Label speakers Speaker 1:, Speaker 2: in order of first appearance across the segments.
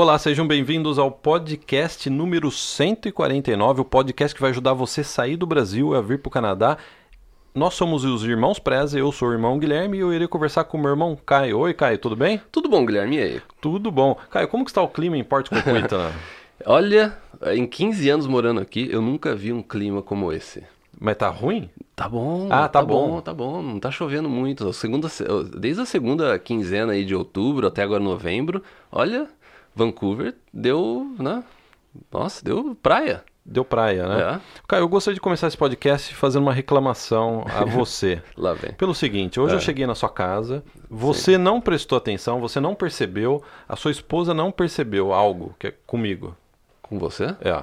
Speaker 1: Olá, sejam bem-vindos ao podcast número 149, o podcast que vai ajudar você a sair do Brasil e a vir para o Canadá. Nós somos os irmãos Preza, eu sou o irmão Guilherme e eu irei conversar com o meu irmão Caio. Oi, Caio, tudo bem?
Speaker 2: Tudo bom, Guilherme? E aí?
Speaker 1: Tudo bom. Caio, como que está o clima em Porto Cocuita?
Speaker 2: Olha, em 15 anos morando aqui, eu nunca vi um clima como esse.
Speaker 1: Mas tá ruim?
Speaker 2: Tá bom.
Speaker 1: Ah, tá bom.
Speaker 2: Tá bom, não tá chovendo muito. Segunda, desde a segunda quinzena aí de outubro até agora novembro, olha, Vancouver deu, né? Nossa, deu praia.
Speaker 1: Deu praia, né?
Speaker 2: É.
Speaker 1: Caio, eu gostaria de começar esse podcast fazendo uma reclamação a você.
Speaker 2: Lá vem.
Speaker 1: Pelo seguinte, hoje
Speaker 2: É.
Speaker 1: eu cheguei na sua casa, você não prestou atenção, você não percebeu, a sua esposa não percebeu algo que é comigo.
Speaker 2: Com você?
Speaker 1: É.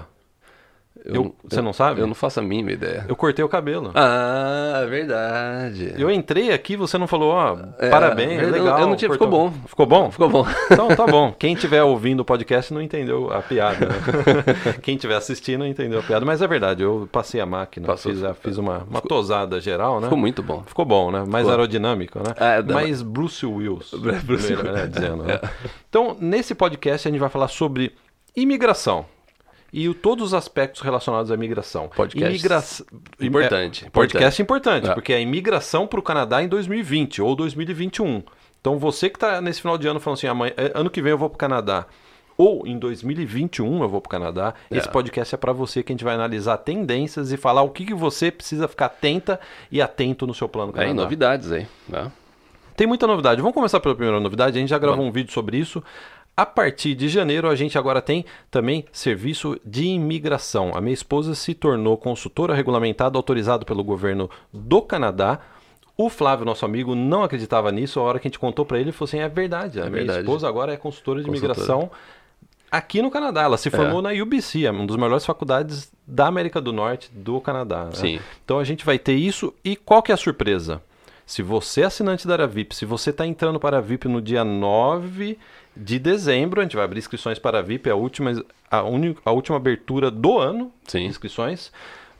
Speaker 1: Eu- você não sabe?
Speaker 2: Eu não faço a mínima ideia.
Speaker 1: Eu cortei o cabelo.
Speaker 2: Ah, verdade.
Speaker 1: Eu entrei aqui, você não falou, ó,
Speaker 2: É,
Speaker 1: parabéns,
Speaker 2: verdade,
Speaker 1: legal.
Speaker 2: eu não tinha-
Speaker 1: cortou.
Speaker 2: ficou bom.
Speaker 1: Ficou bom?
Speaker 2: Ficou bom.
Speaker 1: Então tá bom. Quem estiver ouvindo o podcast não entendeu a piada. Né? Quem estiver assistindo não entendeu a piada. Mas é verdade, eu passei a máquina,
Speaker 2: Passou.
Speaker 1: fiz, fiz uma, uma tosada geral, né?
Speaker 2: Ficou muito bom.
Speaker 1: Ficou bom, né? Mais
Speaker 2: Ficou.
Speaker 1: aerodinâmico, né?
Speaker 2: É, dá-
Speaker 1: Mais Bruce Willis.
Speaker 2: Bruce Willis.
Speaker 1: né, dizendo, né? Então, nesse podcast a gente vai falar sobre imigração. E o- todos os aspectos relacionados à imigração.
Speaker 2: Podcast
Speaker 1: Imigração...
Speaker 2: importante,
Speaker 1: É, podcast importante,
Speaker 2: É.
Speaker 1: porque é a imigração para o Canadá em 2020 ou 2021. Então, você que está nesse final de ano falando assim, amanhã, é, ano que vem eu vou para o Canadá, ou em 2021 eu vou para o Canadá,
Speaker 2: É.
Speaker 1: esse podcast é para você que a gente vai analisar tendências e falar o que, que você precisa ficar atenta e atento no seu plano
Speaker 2: É,
Speaker 1: Canadá.
Speaker 2: novidades aí. né?
Speaker 1: Tem muita novidade. Vamos começar pela primeira novidade. A gente já gravou um vídeo sobre isso. A partir de janeiro, a gente agora tem também serviço de imigração. A minha esposa se tornou consultora regulamentada, autorizada pelo governo do Canadá. O Flávio, nosso amigo, não acreditava nisso. A hora que a gente contou para ele, ele falou assim: é verdade. A minha
Speaker 2: verdade.
Speaker 1: esposa agora é consultora de
Speaker 2: Consultora.
Speaker 1: imigração aqui no Canadá. Ela se formou na UBC, é uma das melhores faculdades da América do Norte do Canadá. né?
Speaker 2: Sim.
Speaker 1: Então a gente vai ter isso. E qual que é a surpresa? Se você é assinante da área VIP, se você está entrando para a VIP no dia 9 de dezembro, a gente vai abrir inscrições para a VIP, é a última, a, uni- a última abertura do ano de inscrições.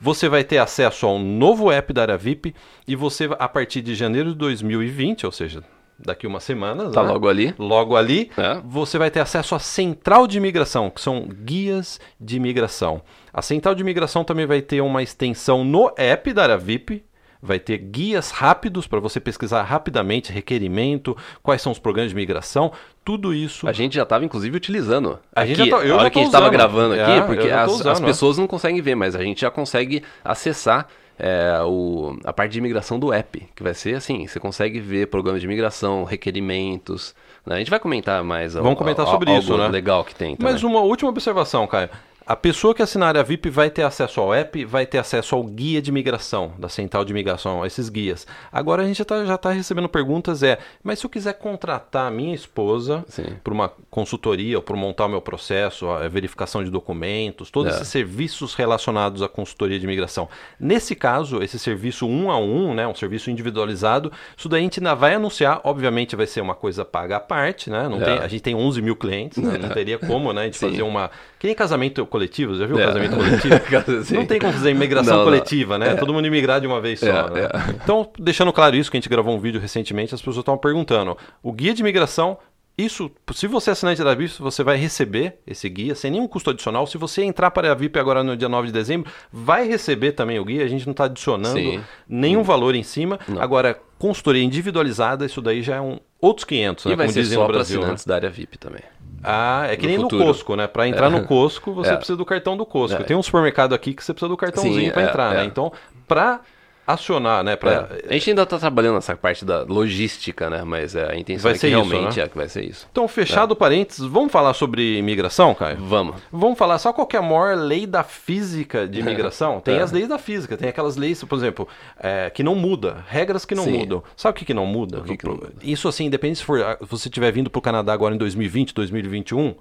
Speaker 1: Você vai ter acesso ao novo app da área VIP e você, a partir de janeiro de 2020, ou seja, daqui umas semanas,
Speaker 2: Tá
Speaker 1: né?
Speaker 2: logo ali.
Speaker 1: logo ali,
Speaker 2: É.
Speaker 1: você vai ter acesso à central de imigração, que são guias de imigração. A central de imigração também vai ter uma extensão no app da área VIP. Vai ter guias rápidos para você pesquisar rapidamente requerimento, quais são os programas de imigração, tudo isso.
Speaker 2: A gente já estava, inclusive, utilizando.
Speaker 1: A gente
Speaker 2: aqui,
Speaker 1: já tá- eu
Speaker 2: a hora que a gente estava gravando
Speaker 1: É,
Speaker 2: aqui,
Speaker 1: eu
Speaker 2: porque as,
Speaker 1: usando,
Speaker 2: as
Speaker 1: ó.
Speaker 2: pessoas não conseguem ver, mas a gente já consegue acessar é, o, a parte de imigração do app, que vai ser assim, você consegue ver programas de imigração, requerimentos. né? A gente vai comentar mais.
Speaker 1: Vamos
Speaker 2: al-
Speaker 1: comentar
Speaker 2: al-
Speaker 1: sobre isso, né?
Speaker 2: legal que tem também.
Speaker 1: Mas uma última observação, Caio. A pessoa que assinar a VIP vai ter acesso ao app, vai ter acesso ao guia de imigração, da central de imigração, a esses guias. Agora a gente já está tá recebendo perguntas, é, mas se eu quiser contratar a minha esposa para uma consultoria ou para montar o meu processo, a verificação de documentos, todos
Speaker 2: É.
Speaker 1: esses serviços relacionados à consultoria de imigração. Nesse caso, esse serviço um a um, né, um serviço individualizado, isso daí a gente ainda vai anunciar, obviamente vai ser uma coisa paga à parte, né? Não
Speaker 2: É.
Speaker 1: tem, a gente tem 11 mil clientes, né? não teria como, né, a gente
Speaker 2: Sim.
Speaker 1: fazer uma... Que nem casamento coletivo, já viu
Speaker 2: É.
Speaker 1: casamento coletivo?
Speaker 2: Sim.
Speaker 1: Não tem como fazer imigração
Speaker 2: Não, não.
Speaker 1: coletiva, né? Todo mundo imigrar de uma vez só.
Speaker 2: É,
Speaker 1: né?
Speaker 2: é.
Speaker 1: Então, deixando claro isso, que a gente gravou um vídeo recentemente, as pessoas estavam perguntando. O guia de imigração, isso, se você é assinante da VIP, você vai receber esse guia sem nenhum custo adicional. Se você entrar para a VIP agora no dia 9 de dezembro, vai receber também o guia. A gente não está adicionando
Speaker 2: Sim.
Speaker 1: nenhum valor em cima.
Speaker 2: Não.
Speaker 1: Agora, consultoria individualizada, isso daí já é um outros 500,
Speaker 2: E
Speaker 1: né?
Speaker 2: vai
Speaker 1: Como
Speaker 2: ser
Speaker 1: dizem
Speaker 2: só
Speaker 1: no
Speaker 2: para
Speaker 1: Brasil. né?
Speaker 2: assinantes da área VIP também.
Speaker 1: Ah, é que
Speaker 2: No
Speaker 1: nem
Speaker 2: futuro.
Speaker 1: no Costco, né? Para entrar
Speaker 2: É.
Speaker 1: no Costco, você
Speaker 2: É.
Speaker 1: precisa do cartão do Costco.
Speaker 2: É.
Speaker 1: Tem um supermercado aqui que você precisa do cartãozinho para
Speaker 2: é,
Speaker 1: entrar, né?
Speaker 2: é.
Speaker 1: Então, para acionar, né? Pra,
Speaker 2: É. A gente ainda está trabalhando nessa parte da logística, né? Mas é, a intenção
Speaker 1: Vai
Speaker 2: é que
Speaker 1: ser isso,
Speaker 2: realmente
Speaker 1: né?
Speaker 2: é que vai ser isso.
Speaker 1: Então, fechado parênteses, vamos falar sobre imigração, Caio?
Speaker 2: Vamos.
Speaker 1: Vamos falar só qual que é a maior lei da física de imigração? Tem
Speaker 2: É.
Speaker 1: as leis da física, tem aquelas leis, por exemplo, é, que não muda, regras que não
Speaker 2: Sim.
Speaker 1: mudam. Sabe o que, que não muda?
Speaker 2: O que que não muda?
Speaker 1: Isso assim, independente se for, se você estiver vindo para o Canadá agora em 2020, 2021,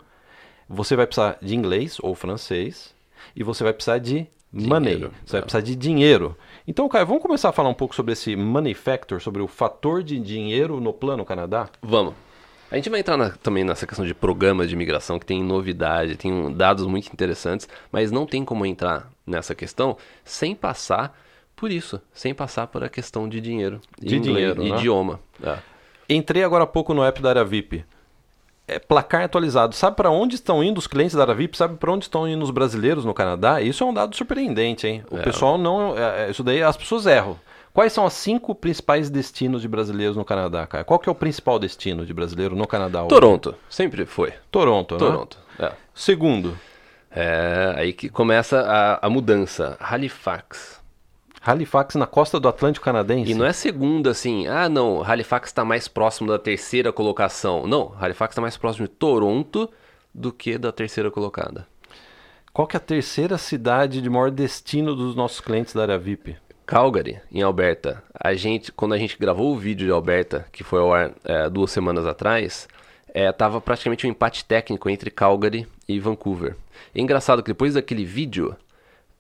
Speaker 1: você vai precisar de inglês ou francês e você vai precisar de money.
Speaker 2: Dinheiro,
Speaker 1: Você vai
Speaker 2: é.
Speaker 1: precisar de dinheiro. Então, Caio, vamos começar a falar um pouco sobre esse money factor, sobre o fator de dinheiro no plano Canadá?
Speaker 2: Vamos. A gente vai entrar na- também nessa questão de programas de imigração, que tem novidade, tem um- dados muito interessantes, mas não tem como entrar nessa questão sem passar por isso, sem passar por a questão de dinheiro,
Speaker 1: De
Speaker 2: inglês,
Speaker 1: dinheiro, né?
Speaker 2: idioma. É.
Speaker 1: Entrei agora há pouco no app da área VIP. É, placar atualizado. Sabe para onde estão indo os clientes da Aravip? Sabe para onde estão indo os brasileiros no Canadá? Isso é um dado surpreendente, hein? O
Speaker 2: É.
Speaker 1: pessoal não. é, é, isso daí as pessoas erram. Quais são as cinco principais destinos de brasileiros no Canadá, cara? Qual que é o principal destino de brasileiro no Canadá? hoje?
Speaker 2: Toronto, sempre foi.
Speaker 1: Toronto, né?
Speaker 2: Toronto. É.
Speaker 1: Segundo,
Speaker 2: É, aí que começa a, a mudança. Halifax.
Speaker 1: Halifax na costa do Atlântico Canadense.
Speaker 2: E não é segunda assim, ah não, Halifax está mais próximo da terceira colocação. Não, Halifax está mais próximo de Toronto do que da terceira colocada.
Speaker 1: Qual que é a terceira cidade de maior destino dos nossos clientes da área VIP?
Speaker 2: Calgary, em Alberta. A gente, quando a gente gravou o vídeo de Alberta, que foi ao ar é, duas semanas atrás, é, tava praticamente um empate técnico entre Calgary e Vancouver. É engraçado que depois daquele vídeo,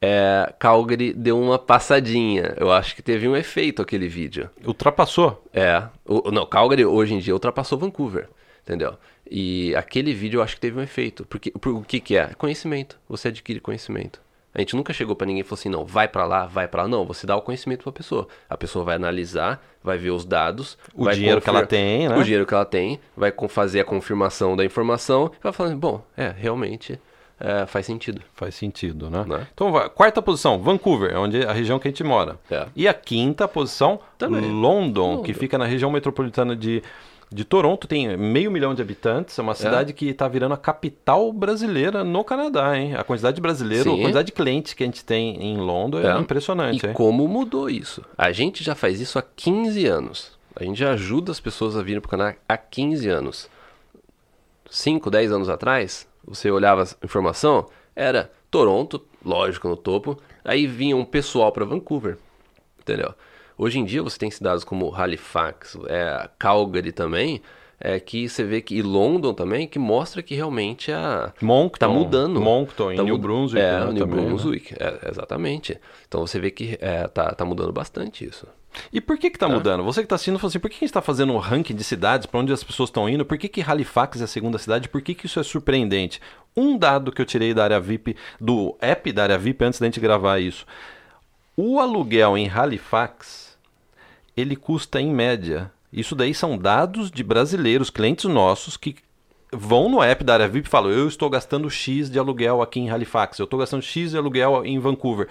Speaker 2: é, Calgary deu uma passadinha. Eu acho que teve um efeito aquele vídeo.
Speaker 1: Ultrapassou.
Speaker 2: É, o, não, Calgary hoje em dia ultrapassou Vancouver, entendeu? E aquele vídeo eu acho que teve um efeito. Porque, por, o que que é? Conhecimento. Você adquire conhecimento. A gente nunca chegou pra ninguém e falou assim, não, vai pra lá, vai pra lá. Não, você dá o conhecimento pra pessoa. A pessoa vai analisar, vai ver os dados,
Speaker 1: O dinheiro que ela tem, né?
Speaker 2: O dinheiro que ela tem, vai fazer a confirmação da informação e vai falando, bom, é, realmente é, faz sentido.
Speaker 1: Faz sentido, né?
Speaker 2: Né?
Speaker 1: Então, vai. quarta posição, Vancouver, é onde a região que a gente mora.
Speaker 2: É.
Speaker 1: E a quinta posição,
Speaker 2: Também.
Speaker 1: London,
Speaker 2: London.
Speaker 1: que fica na região metropolitana de, de Toronto, tem meio milhão de habitantes, é uma cidade que está virando a capital brasileira no Canadá, hein? A quantidade de brasileiros, a quantidade de clientes que a gente tem em London é,
Speaker 2: É.
Speaker 1: impressionante,
Speaker 2: E
Speaker 1: hein?
Speaker 2: como mudou isso? A gente já faz isso há 15 anos. A gente já ajuda as pessoas a virem para o Canadá há 15 anos. 5, 10 anos atrás, você olhava a informação, era Toronto, lógico, no topo. Aí vinha um pessoal para Vancouver, entendeu? Hoje em dia você tem cidades como Halifax, é, Calgary também, é, que você vê que e London também, que mostra que realmente a
Speaker 1: Moncton,
Speaker 2: tá mudando.
Speaker 1: Moncton,
Speaker 2: Tá
Speaker 1: New Brunswick,
Speaker 2: É,
Speaker 1: né,
Speaker 2: New
Speaker 1: também, né?
Speaker 2: Brunswick, é, exatamente. Então você vê que é, tá, tá mudando bastante isso.
Speaker 1: E por que que tá mudando? Você que tá assistindo, falou assim, por que que a gente tá fazendo um ranking de cidades, para onde as pessoas estão indo? Por que que Halifax é a segunda cidade? Por que que isso é surpreendente? Um dado que eu tirei da área VIP, do app da área VIP, antes da gente gravar isso. O aluguel em Halifax, ele custa em média, isso daí são dados de brasileiros, clientes nossos, que vão no app da área VIP e falam, eu estou gastando X de aluguel aqui em Halifax, eu estou gastando X de aluguel em Vancouver.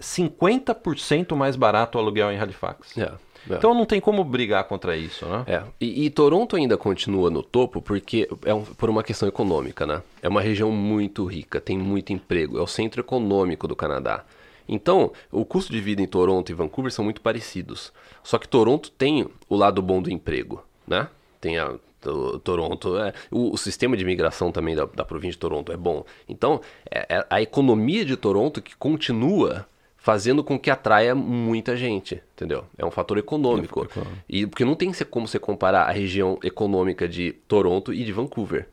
Speaker 1: 50% mais barato o aluguel em Halifax.
Speaker 2: É, é.
Speaker 1: Então não tem como brigar contra isso, né?
Speaker 2: É, e, e Toronto ainda continua no topo porque é um- por uma questão econômica, né? É uma região muito rica, tem muito emprego, é o centro econômico do Canadá. Então, o custo de vida em Toronto e Vancouver são muito parecidos. Só que Toronto tem o lado bom do emprego, né? Tem a to- Toronto, é, o, o sistema de imigração também da, da província de Toronto é bom. Então, é, é a economia de Toronto que continua fazendo com que atraia muita gente, entendeu? É um fator econômico.
Speaker 1: econômico.
Speaker 2: E porque não tem como você comparar a região econômica de Toronto e de Vancouver.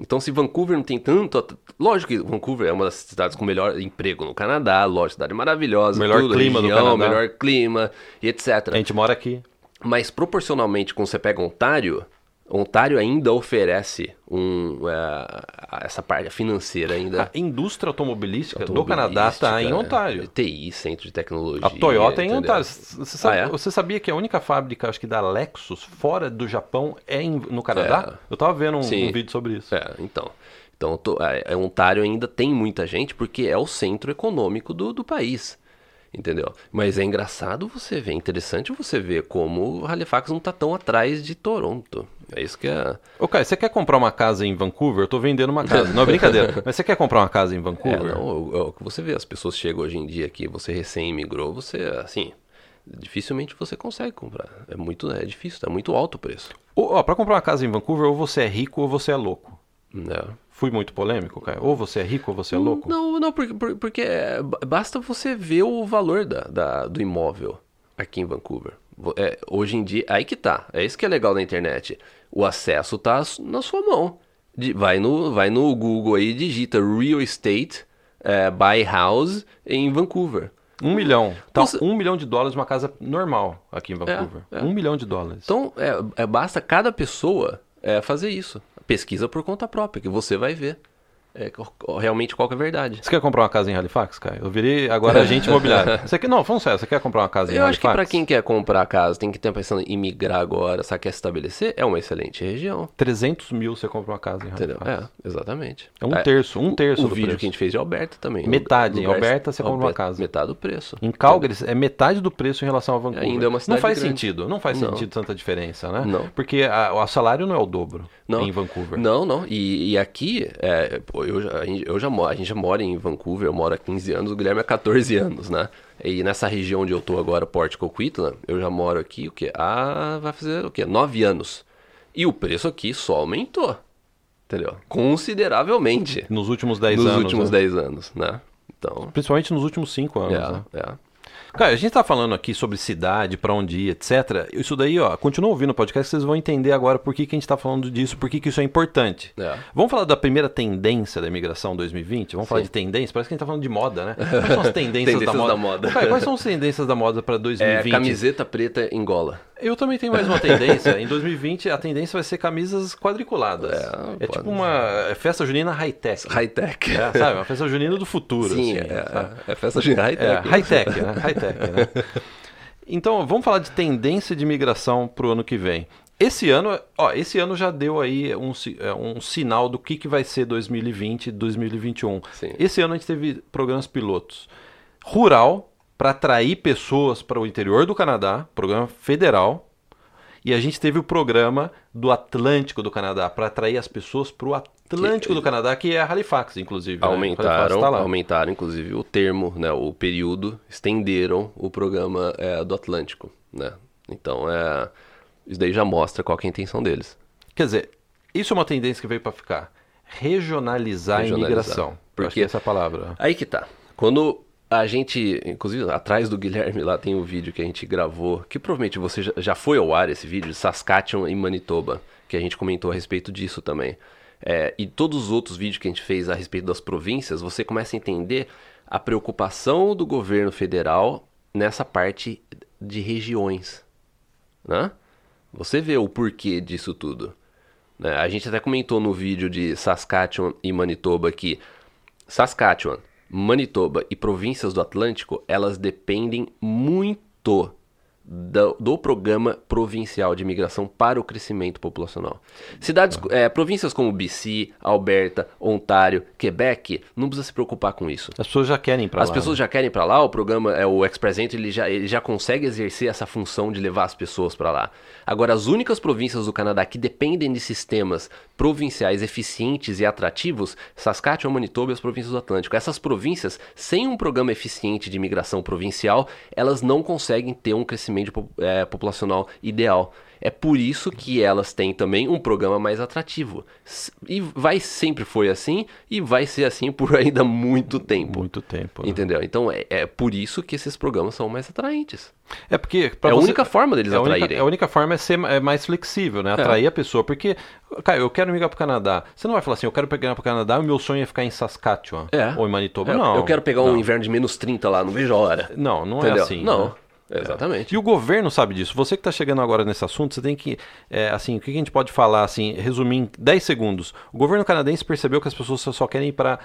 Speaker 2: Então, se Vancouver não tem tanto. Lógico que Vancouver é uma das cidades com melhor emprego no Canadá, lógico, cidade maravilhosa,
Speaker 1: Melhor clima do Canadá.
Speaker 2: melhor clima e etc.
Speaker 1: A gente mora aqui.
Speaker 2: Mas proporcionalmente, quando você pega Ontário, Ontário ainda oferece um, é, essa parte financeira ainda.
Speaker 1: A indústria automobilística, do Canadá está em Ontário.
Speaker 2: TI, centro de tecnologia.
Speaker 1: A Toyota é em? Ontário. Você, sabe-
Speaker 2: Ah, é?
Speaker 1: você sabia que a única fábrica, acho que da Lexus, fora do Japão, é em- no Canadá? Eu tava vendo um, um vídeo sobre isso.
Speaker 2: É, então. Então, é, é, Ontário ainda tem muita gente porque é o centro econômico do, do país. Entendeu? Mas é engraçado você ver, é interessante você ver como Halifax não tá tão atrás de Toronto. É isso que é.
Speaker 1: Ô, Caio, você quer comprar uma casa em Vancouver? Eu tô vendendo uma casa. Não, é brincadeira. Mas você quer comprar uma casa em
Speaker 2: É,
Speaker 1: Vancouver?
Speaker 2: não, é o que você vê, as pessoas chegam hoje em dia aqui, você recém-imigrou, você, assim, dificilmente você consegue comprar. É muito, é difícil, é muito alto o preço.
Speaker 1: Ou, ó, pra comprar uma casa em Vancouver, ou você é rico ou você é louco.
Speaker 2: Né?
Speaker 1: Fui muito polêmico, Caio? Ou você é rico ou você é louco?
Speaker 2: Não, não, porque, por- porque é, ba- basta você ver o valor da, da- do imóvel aqui em Vancouver. É, hoje em dia, aí que tá. É isso que é legal na internet. O acesso tá na sua mão. De- vai, no, vai no Google aí e digita Real Estate é, Buy House em Vancouver.
Speaker 1: Um milhão. Tá,
Speaker 2: Você-
Speaker 1: um milhão de dólares uma casa normal aqui em Vancouver.
Speaker 2: é.
Speaker 1: Um milhão de dólares.
Speaker 2: Então, é, é- basta cada pessoa é, fazer isso. Pesquisa por conta própria, que você vai ver. É, realmente qual que é a verdade.
Speaker 1: Você quer comprar uma casa em Halifax, Caio? Eu virei agora agente imobiliário. Você quer, não, falando sério, você quer comprar uma casa em
Speaker 2: Eu acho
Speaker 1: Halifax?
Speaker 2: que pra quem quer comprar casa, tem que estar pensando em migrar agora, sabe, quer se estabelecer, é uma excelente região.
Speaker 1: 300 mil você compra uma casa em
Speaker 2: Entendeu?
Speaker 1: Halifax.
Speaker 2: É, exatamente.
Speaker 1: É um terço, um terço
Speaker 2: O
Speaker 1: do
Speaker 2: vídeo
Speaker 1: preço.
Speaker 2: que a gente fez de Alberta também.
Speaker 1: Metade, em Alberta você compra uma casa.
Speaker 2: Metade do preço.
Speaker 1: Em Calgary é metade do preço em relação a Vancouver.
Speaker 2: Ainda é uma
Speaker 1: não
Speaker 2: cidade
Speaker 1: faz
Speaker 2: grande.
Speaker 1: sentido, não faz
Speaker 2: Não.
Speaker 1: sentido tanta diferença, né?
Speaker 2: Não.
Speaker 1: Porque a- o salário não é o dobro
Speaker 2: Não.
Speaker 1: em Vancouver.
Speaker 2: Não, não. E, e aqui, é, pô, eu, já- a gente- eu já moro, a gente já mora em Vancouver, eu moro há 15 anos, o Guilherme há 14 anos, né? E nessa região onde eu tô agora, Port Coquitlam, eu já moro aqui, o quê? Ah, vai fazer o quê? 9 anos. E o preço aqui só aumentou, entendeu? Consideravelmente.
Speaker 1: Nos últimos 10
Speaker 2: nos
Speaker 1: anos.
Speaker 2: últimos
Speaker 1: né?
Speaker 2: 10 anos, né? Então,
Speaker 1: Principalmente nos últimos 5 anos.
Speaker 2: é,
Speaker 1: né?
Speaker 2: é.
Speaker 1: Cara, a gente tá falando aqui sobre cidade, pra onde ir, etc. Isso daí, ó, continua ouvindo o podcast, vocês vão entender agora por que, que a gente tá falando disso, por que, que isso é importante.
Speaker 2: É.
Speaker 1: Vamos falar da primeira tendência da imigração 2020? Vamos falar
Speaker 2: Sim.
Speaker 1: de tendência? Parece que a gente tá falando de moda, né? Quais são as tendências,
Speaker 2: Tendências
Speaker 1: da moda?
Speaker 2: da moda.
Speaker 1: Cara, quais são as tendências da moda pra
Speaker 2: É
Speaker 1: 2020?
Speaker 2: camiseta preta em gola.
Speaker 1: Eu também tenho mais uma tendência. Em 2020, a tendência vai ser camisas quadriculadas.
Speaker 2: É,
Speaker 1: É, tipo uma é festa junina high-tech.
Speaker 2: High-tech.
Speaker 1: É, sabe? Uma festa junina do futuro.
Speaker 2: Sim,
Speaker 1: assim,
Speaker 2: é, é, festa de
Speaker 1: É,
Speaker 2: high-tech.
Speaker 1: high-tech, né? High-tech, né? Então, vamos falar de tendência de migração para o ano que vem. Esse ano, ó, esse ano já deu aí um, é, um sinal do que, que vai ser 2020 e 2021.
Speaker 2: Sim.
Speaker 1: Esse ano a gente teve programas pilotos. Rural, para atrair pessoas para o interior do Canadá, programa federal. E a gente teve o programa do Atlântico do Canadá, para atrair as pessoas para o Atlântico
Speaker 2: Que-
Speaker 1: do Canadá, que é Halifax, inclusive. né? Halifax
Speaker 2: Aumentaram,
Speaker 1: tá lá.
Speaker 2: aumentaram inclusive o termo, né, o período, estenderam o programa é, do Atlântico, né? Então é isso daí já mostra qual é a intenção deles.
Speaker 1: Quer dizer, isso é uma tendência que veio para ficar. Regionalizar, a
Speaker 2: Regionalizar.
Speaker 1: imigração.
Speaker 2: Porque-
Speaker 1: essa é a palavra.
Speaker 2: Aí que tá. Quando a gente, inclusive atrás do Guilherme lá tem um vídeo que a gente gravou, que provavelmente você já, foi ao ar esse vídeo, de Saskatchewan e Manitoba, que a gente comentou a respeito disso também. É, e todos os outros vídeos que a gente fez a respeito das províncias, você começa a entender a preocupação do governo federal nessa parte de regiões, né? Você vê o porquê disso tudo. né? A gente até comentou no vídeo de Saskatchewan e Manitoba que Saskatchewan, Manitoba e províncias do Atlântico, elas dependem muito do, do programa provincial de imigração para o crescimento populacional. Cidades, eh, províncias como BC, Alberta, Ontário, Quebec, não precisa se preocupar com isso.
Speaker 1: As pessoas já querem para lá.
Speaker 2: As pessoas já querem para lá, o programa é o Express Entry, ele já, ele já consegue exercer essa função de levar as pessoas para lá. Agora, as únicas províncias do Canadá que dependem de sistemas provinciais eficientes e atrativos, Saskatchewan, Manitoba e as províncias do Atlântico. Essas províncias, sem um programa eficiente de imigração provincial, elas não conseguem ter um crescimento po- eh, populacional ideal. É por isso que elas têm também um programa mais atrativo. E vai sempre foi assim e vai ser assim por ainda muito tempo.
Speaker 1: Muito tempo. né?
Speaker 2: Entendeu? Então é, é por isso que esses programas são mais atraentes.
Speaker 1: É porque.
Speaker 2: é a
Speaker 1: você-
Speaker 2: única forma deles
Speaker 1: é a única-
Speaker 2: atraírem.
Speaker 1: a única forma é ser é mais flexível, né? Atrair a pessoa. Porque, cara, eu quero migrar pro Canadá. Você não vai falar assim, eu quero pegar pro Canadá e o meu sonho é ficar em Saskatchewan.
Speaker 2: É.
Speaker 1: Ou em Manitoba.
Speaker 2: É,
Speaker 1: não.
Speaker 2: eu quero pegar um
Speaker 1: não.
Speaker 2: inverno de menos 30 lá, não vejo a hora.
Speaker 1: Não, não
Speaker 2: Entendeu?
Speaker 1: é assim.
Speaker 2: Não,
Speaker 1: né?
Speaker 2: Exatamente.
Speaker 1: E o governo sabe disso. Você que está chegando agora nesse assunto, você tem que, é, assim, o que a gente pode falar, assim, resumir em 10 segundos. O governo canadense percebeu que as pessoas só- querem ir para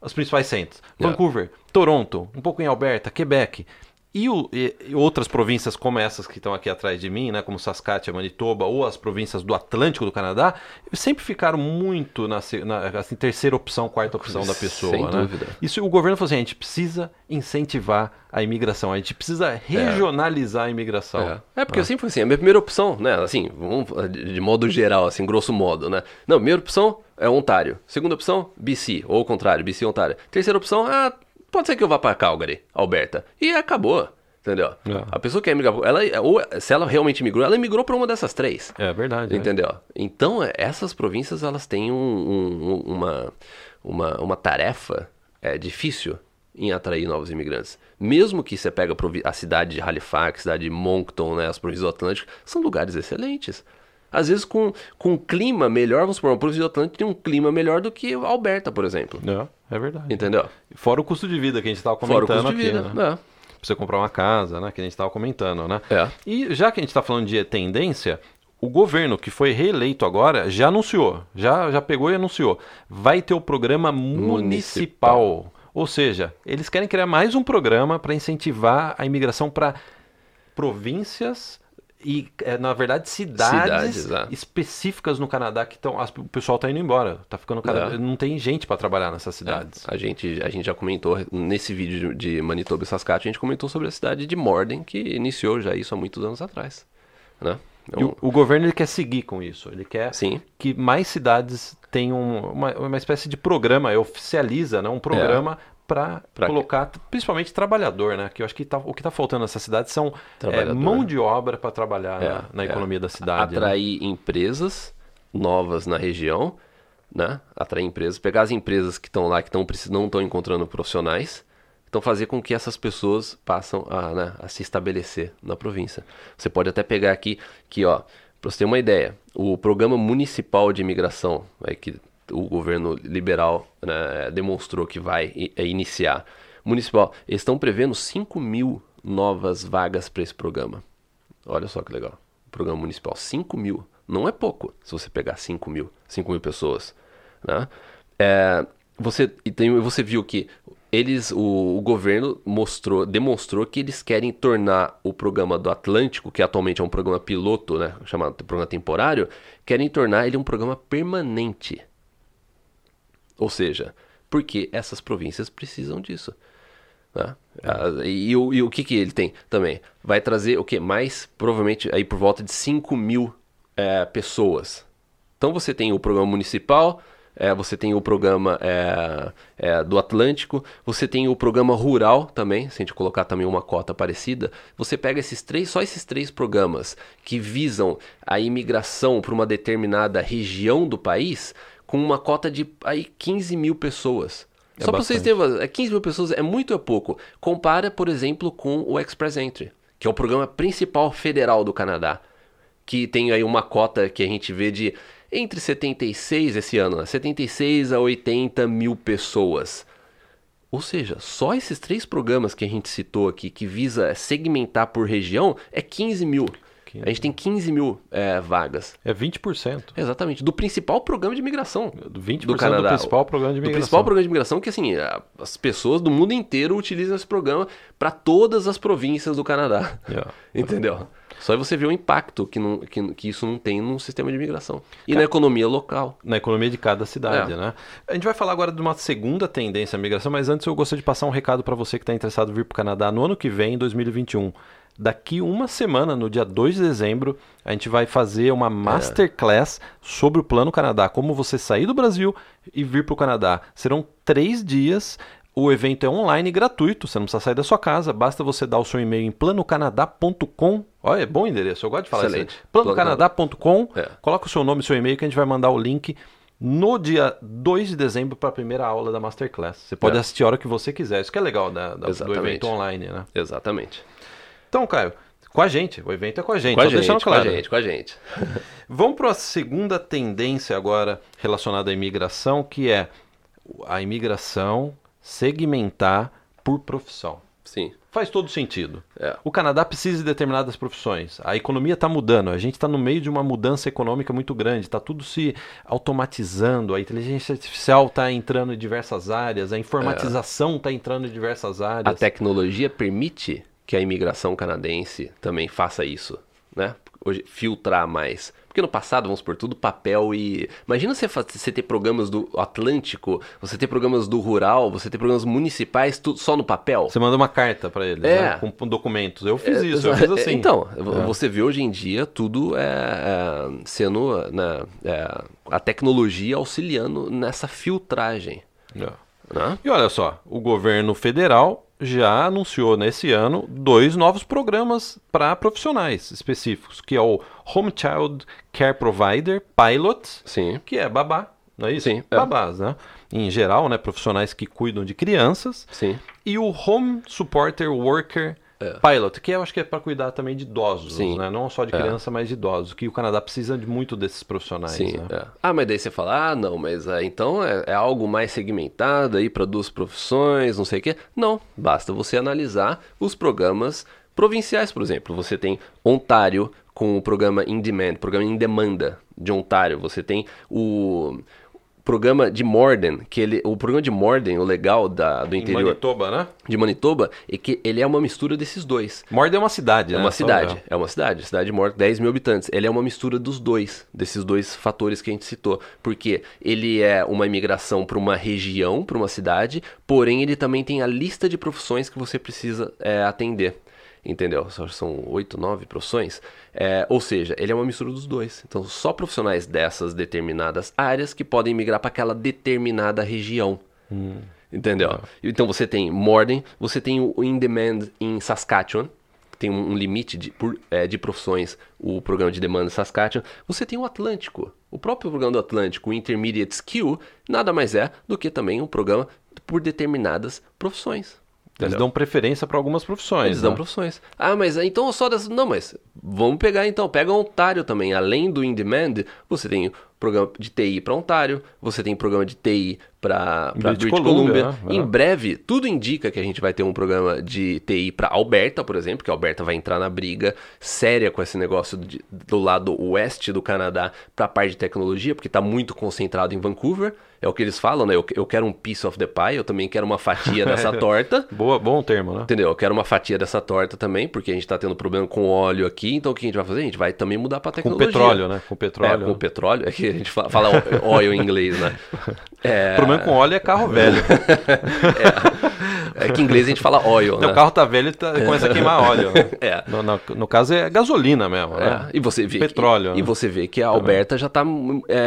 Speaker 1: os principais centros.
Speaker 2: É.
Speaker 1: Vancouver, Toronto, um pouco em Alberta, Quebec. E, o- e- outras províncias como essas que estão aqui atrás de mim, né, como Saskatchewan, Manitoba, ou as províncias do Atlântico do Canadá, sempre ficaram muito na, na assim, terceira opção, quarta opção da pessoa.
Speaker 2: Sem
Speaker 1: né?
Speaker 2: dúvida.
Speaker 1: Isso o governo falou assim: a gente precisa incentivar a imigração, a gente precisa regionalizar a imigração.
Speaker 2: É, É, porque sempre foi assim, a minha primeira opção, né, assim, de modo geral, assim, grosso modo, né. Não, primeira opção é Ontário. Segunda opção, BC, ou ao contrário, BC Ontário. Terceira opção, ah, pode ser que eu vá para Calgary, Alberta. E acabou, entendeu?
Speaker 1: É.
Speaker 2: A pessoa que quer migrar, ela, ou se ela realmente migrou, ela migrou para uma dessas três.
Speaker 1: É verdade. né?
Speaker 2: Entendeu? Então, é, essas províncias, elas têm um- um- uma, uma, uma tarefa é, difícil em atrair novos imigrantes. Mesmo que você pega a cidade de Halifax, a cidade de Moncton, né, as províncias do Atlântico, são lugares excelentes. Às vezes com, com um clima melhor, vamos supor, uma província do Atlântico tem um clima melhor do que Alberta, por exemplo.
Speaker 1: É, é verdade.
Speaker 2: Entendeu?
Speaker 1: Fora o custo de vida que a gente estava
Speaker 2: Fora o
Speaker 1: comentando
Speaker 2: custo de
Speaker 1: aqui,
Speaker 2: vida.
Speaker 1: né?
Speaker 2: né?
Speaker 1: Pra você comprar uma casa, né? Que a gente estava comentando, né?
Speaker 2: É.
Speaker 1: E já que a gente está falando de tendência, o governo que foi reeleito agora já anunciou, já, já pegou e anunciou, vai ter o programa municipal. municipal. Ou seja, eles querem criar mais um programa para incentivar a imigração para províncias e, é, na verdade, cidades, cidades é. específicas no Canadá que estão. O pessoal está indo embora. Tá ficando cada, é. Não tem gente para trabalhar nessas cidades.
Speaker 2: É. A, gente, a gente já comentou nesse vídeo de Manitoba e Saskatchewan, a gente comentou sobre a cidade de Morden, que iniciou já isso há muitos anos atrás. Né?
Speaker 1: Então, o, o, governo ele quer seguir com isso. Ele quer Sim. que mais cidades tenham uma, uma espécie de programa, oficializa né, um programa é para colocar, principalmente trabalhador, né? Que eu acho que tá, o que está faltando nessa cidade são é, mão de obra para trabalhar é, na, na é. economia da cidade.
Speaker 2: Né? Atrair né? empresas novas na região, né? Atrair empresas, pegar as empresas que estão lá, que tão, não estão encontrando profissionais, então fazer com que essas pessoas passem a, né, a se estabelecer na província. Você pode até pegar aqui, que ó, para você ter uma ideia, o programa municipal de imigração, aí, que o governo liberal né, demonstrou que vai é, iniciar. Municipal, eles estão prevendo 5 mil novas vagas para esse programa. Olha só que legal. Programa municipal, 5 mil. Não é pouco se você pegar 5 mil, 5 mil pessoas. Né? É, você, tem, você viu que eles, o, o, governo mostrou, demonstrou que eles querem tornar o programa do Atlântico, que atualmente é um programa piloto, né, chamado programa temporário, querem tornar ele um programa permanente. Ou seja, porque essas províncias precisam disso. Né? É. E, e, o que, que ele tem também? Vai trazer o que? Mais, provavelmente, aí por volta de 5 mil é, pessoas. Então você tem o programa municipal, é, você tem o programa é, é, do Atlântico, você tem o programa rural também, se a gente colocar também uma cota parecida, você pega esses três, só esses três programas que visam a imigração para uma determinada região do país, com uma cota de aí 15 mil pessoas. É Só para vocês terem 15 mil pessoas é muito ou é pouco. Compara, por exemplo, com o Express Entry, que é o programa principal federal do Canadá, que tem aí uma cota que a gente vê de entre 76 esse ano, né? 76 a 80 mil pessoas. Ou seja, só esses três programas que a gente citou aqui, que visa segmentar por região, é 15 mil. A gente tem 15 mil é, vagas.
Speaker 1: É 20%.
Speaker 2: Exatamente. Do principal programa de imigração
Speaker 1: 20% do Canadá. do principal programa de imigração.
Speaker 2: Do principal programa de imigração que, assim, as pessoas do mundo inteiro utilizam esse programa para todas as províncias do Canadá. Yeah. Entendeu? Só você ver o impacto que, não, que, que, isso não tem no sistema de imigração. E Cara, na economia local.
Speaker 1: Na economia de cada cidade, é. né? A gente vai falar agora de uma segunda tendência à migração, mas antes eu gostaria de passar um recado para você que está interessado em vir para o Canadá no ano que vem, em 2021 daqui uma semana, no dia 2 de dezembro, a gente vai fazer uma masterclass é. sobre o Plano Canadá, como você sair do Brasil e vir para o Canadá. Serão três dias. O evento é online gratuito, você não precisa sair da sua casa, basta você dar o seu e-mail em planocanadá.com. Olha, é bom endereço, eu gosto de falar Excelente. isso. Planocanadá.com, é. coloca o seu nome e seu e-mail que a gente vai mandar o link no dia 2 de dezembro para a primeira aula da Masterclass. Você pode é. assistir a hora que você quiser, isso que é legal da, da do evento online, né?
Speaker 2: Exatamente.
Speaker 1: Então, Caio, com a gente. O evento é com a gente.
Speaker 2: Com a gente, claro. com a gente, com a gente.
Speaker 1: Vamos para a segunda tendência agora relacionada à imigração, que é a imigração segmentar por profissão.
Speaker 2: Sim.
Speaker 1: Faz todo sentido. É. O Canadá precisa de determinadas profissões. A economia está mudando. A gente está no meio de uma mudança econômica muito grande. Está tudo se automatizando. A inteligência artificial está entrando em diversas áreas. A informatização está é. entrando em diversas áreas.
Speaker 2: A tecnologia permite que a imigração canadense também faça isso, né? Hoje, filtrar mais. Porque no passado, vamos por tudo papel e. Imagina você, você ter programas do Atlântico, você ter programas do Rural, você ter programas municipais, tudo só no papel.
Speaker 1: Você manda uma carta para eles, é. né? com, documentos. Eu fiz é, isso, eu fiz assim.
Speaker 2: Então, é. você vê hoje em dia tudo é, é sendo. Né, é, a tecnologia auxiliando nessa filtragem.
Speaker 1: É. Né? E olha só, o governo federal já anunciou nesse ano dois novos programas para profissionais específicos, que é o Home Child Care Provider Pilot,
Speaker 2: Sim.
Speaker 1: que é babá, não é isso?
Speaker 2: Sim.
Speaker 1: É. Babás, né? Em geral, né, profissionais que cuidam de crianças.
Speaker 2: Sim.
Speaker 1: E o Home Supporter Worker é. Pilot, que eu acho que é para cuidar também de idosos, Sim. né? Não só de é. criança, é. mas de idosos, que o Canadá precisa de muito desses profissionais. Sim, né?
Speaker 2: é. Ah, mas daí você fala, ah, não, mas ah, então é, é, algo mais segmentado aí para duas profissões, não sei o quê. Não, basta você analisar os programas provinciais, por exemplo. Você tem Ontário com o programa In Demand, programa em demanda de Ontário. Você tem o programa de Morden, que ele, o programa de Morden, o legal da, do interior
Speaker 1: Em Manitoba, né?
Speaker 2: de Manitoba, é que ele é uma mistura desses dois.
Speaker 1: Morden é uma cidade,
Speaker 2: É
Speaker 1: né?
Speaker 2: uma cidade, é uma cidade, cidade de Morte, 10 mil habitantes. Ele é uma mistura dos dois, desses dois fatores que a gente citou. Porque ele é uma imigração para uma região, para uma cidade, porém ele também tem a lista de profissões que você precisa é, atender. Entendeu? São oito, nove profissões. É, ou seja, ele é uma mistura dos dois. Então, só profissionais dessas determinadas áreas que podem migrar para aquela determinada região. Entendeu? Então você tem Morden, você tem o In Demand em Saskatchewan, tem um um limite de, por- é, de profissões, o programa de demanda em Saskatchewan. Você tem o Atlântico, o próprio programa do Atlântico, o Intermediate Skill, nada mais é do que também um programa por determinadas profissões.
Speaker 1: Eles
Speaker 2: Entendeu?
Speaker 1: dão preferência para algumas profissões.
Speaker 2: Eles dão
Speaker 1: né?
Speaker 2: profissões. Ah, mas então só dessas. Não, mas vamos pegar então. Pega Ontário também. Além do In Demand, você tem programa de TI para Ontário, você tem programa de TI para
Speaker 1: British Columbia,
Speaker 2: Columbia.
Speaker 1: né?
Speaker 2: Em
Speaker 1: É.
Speaker 2: breve, tudo indica que a gente vai ter um programa de TI para Alberta, por exemplo, que a Alberta vai entrar na briga séria com esse negócio de- do lado oeste do Canadá para a parte de tecnologia, porque está muito concentrado em Vancouver. É o que eles falam, né? Eu, eu quero um piece of the pie, eu também quero uma fatia dessa torta.
Speaker 1: Boa, bom termo, né?
Speaker 2: Entendeu? Eu quero uma fatia dessa torta também, porque a gente tá tendo problema com óleo aqui, então o que a gente vai fazer? A gente vai também mudar pra
Speaker 1: Com
Speaker 2: tecnologia.
Speaker 1: petróleo, né? Com petróleo.
Speaker 2: É, com
Speaker 1: né?
Speaker 2: petróleo. É que a gente fala, fala óleo em inglês, né? É,
Speaker 1: O com óleo é carro velho.
Speaker 2: é que em inglês a gente fala
Speaker 1: Então,
Speaker 2: né?
Speaker 1: o carro tá velho e tá- começa a queimar óleo. né?
Speaker 2: É.
Speaker 1: No, no- no caso é gasolina mesmo,
Speaker 2: É,
Speaker 1: né?
Speaker 2: e você vê
Speaker 1: Petróleo,
Speaker 2: que,
Speaker 1: né?
Speaker 2: e você vê que a Alberta já está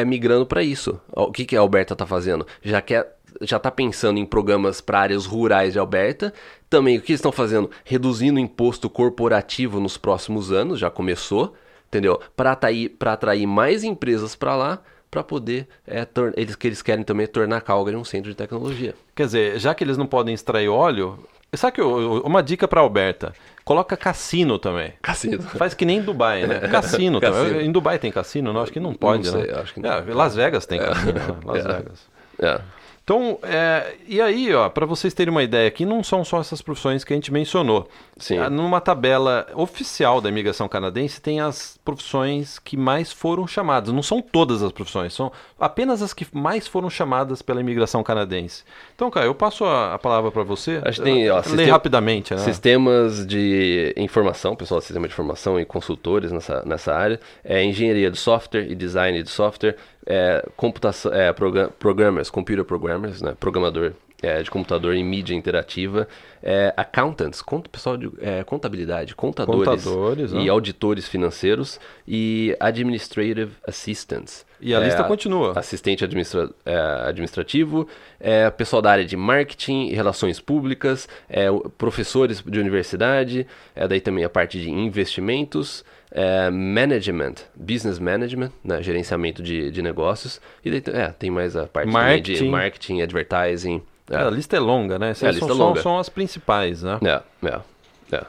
Speaker 2: migrando para isso. O que, que a Alberta está fazendo? Já quer já está pensando em programas para áreas rurais de Alberta. Também o que eles estão fazendo? Reduzindo o imposto corporativo nos próximos anos, já começou, entendeu? Para atrair, pra atrair mais empresas para lá, para poder é, eles que eles querem também é tornar Calgary um centro de tecnologia.
Speaker 1: Quer dizer, já que eles não podem extrair óleo, sabe que eu- uma dica para Alberta, coloca cassino também.
Speaker 2: Cassino.
Speaker 1: Faz que nem em Dubai, né? Cassino, também.
Speaker 2: Cassino.
Speaker 1: Em Dubai tem cassino? Não, acho que não pode,
Speaker 2: sei,
Speaker 1: né?
Speaker 2: acho que não.
Speaker 1: É, Las Vegas tem cassino, né? Las
Speaker 2: É.
Speaker 1: Vegas.
Speaker 2: É.
Speaker 1: Então, é, e aí, ó, para vocês terem uma ideia aqui, não são só essas profissões que a gente mencionou.
Speaker 2: Sim.
Speaker 1: Ah, Numa tabela oficial da imigração canadense, tem as profissões que mais foram chamadas. Não são todas as profissões, são apenas as que mais foram chamadas pela imigração canadense. Então, cara, eu passo a, a palavra para você.
Speaker 2: Acho que tem, ó, sistema-
Speaker 1: rapidamente, né?
Speaker 2: Sistemas de informação, pessoal sistema de informação e consultores nessa, nessa área, é, engenharia de software e design de software, é, computação, é, progra- programmers, computer programmers, né, programador é, de computador e mídia interativa, é, accountants, conta, pessoal de é, contabilidade, contadores,
Speaker 1: Contadores,
Speaker 2: e
Speaker 1: né?
Speaker 2: auditores financeiros e administrative assistants.
Speaker 1: E a
Speaker 2: É,
Speaker 1: lista continua.
Speaker 2: assistente administra- é, administrativo, é, pessoal da área de marketing e relações públicas, é, professores de universidade, é, daí também a parte de investimentos, é, management, business management, né, gerenciamento de, de negócios, e daí, é, tem mais a parte também de
Speaker 1: Marketing.
Speaker 2: marketing, advertising.
Speaker 1: É, a lista é longa, né? Essas
Speaker 2: É,
Speaker 1: são,
Speaker 2: é longa.
Speaker 1: são as principais, né?
Speaker 2: É, é, é.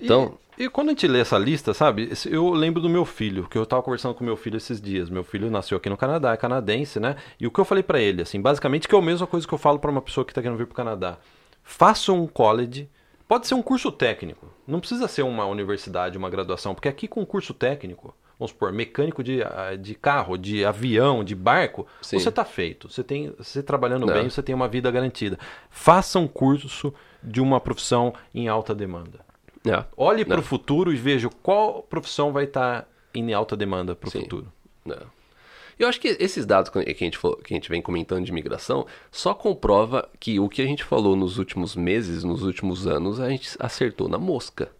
Speaker 2: Então,
Speaker 1: E, e quando a gente lê essa lista, sabe? Eu lembro do meu filho, que eu tava conversando com meu filho esses dias. Meu filho nasceu aqui no Canadá, é canadense, né? E o que eu falei pra ele, assim, basicamente, que é a mesma coisa que eu falo pra uma pessoa que tá querendo vir pro Canadá. Faça um college, pode ser um curso técnico, não precisa ser uma universidade, uma graduação, porque aqui com um curso técnico, vamos supor, mecânico de, ah, de carro, de avião, de barco,
Speaker 2: Sim.
Speaker 1: você tá feito. Você tem, você trabalhando
Speaker 2: Não.
Speaker 1: bem, você tem uma vida garantida. Faça um curso de uma profissão em alta demanda.
Speaker 2: é.
Speaker 1: Olhe para o futuro e veja qual profissão vai estar em alta demanda para o futuro.
Speaker 2: Não. Eu acho que esses dados que a, gente, falou- que a gente vem comentando de imigração só comprova que o que a gente falou nos últimos meses, nos últimos anos, a gente acertou na mosca.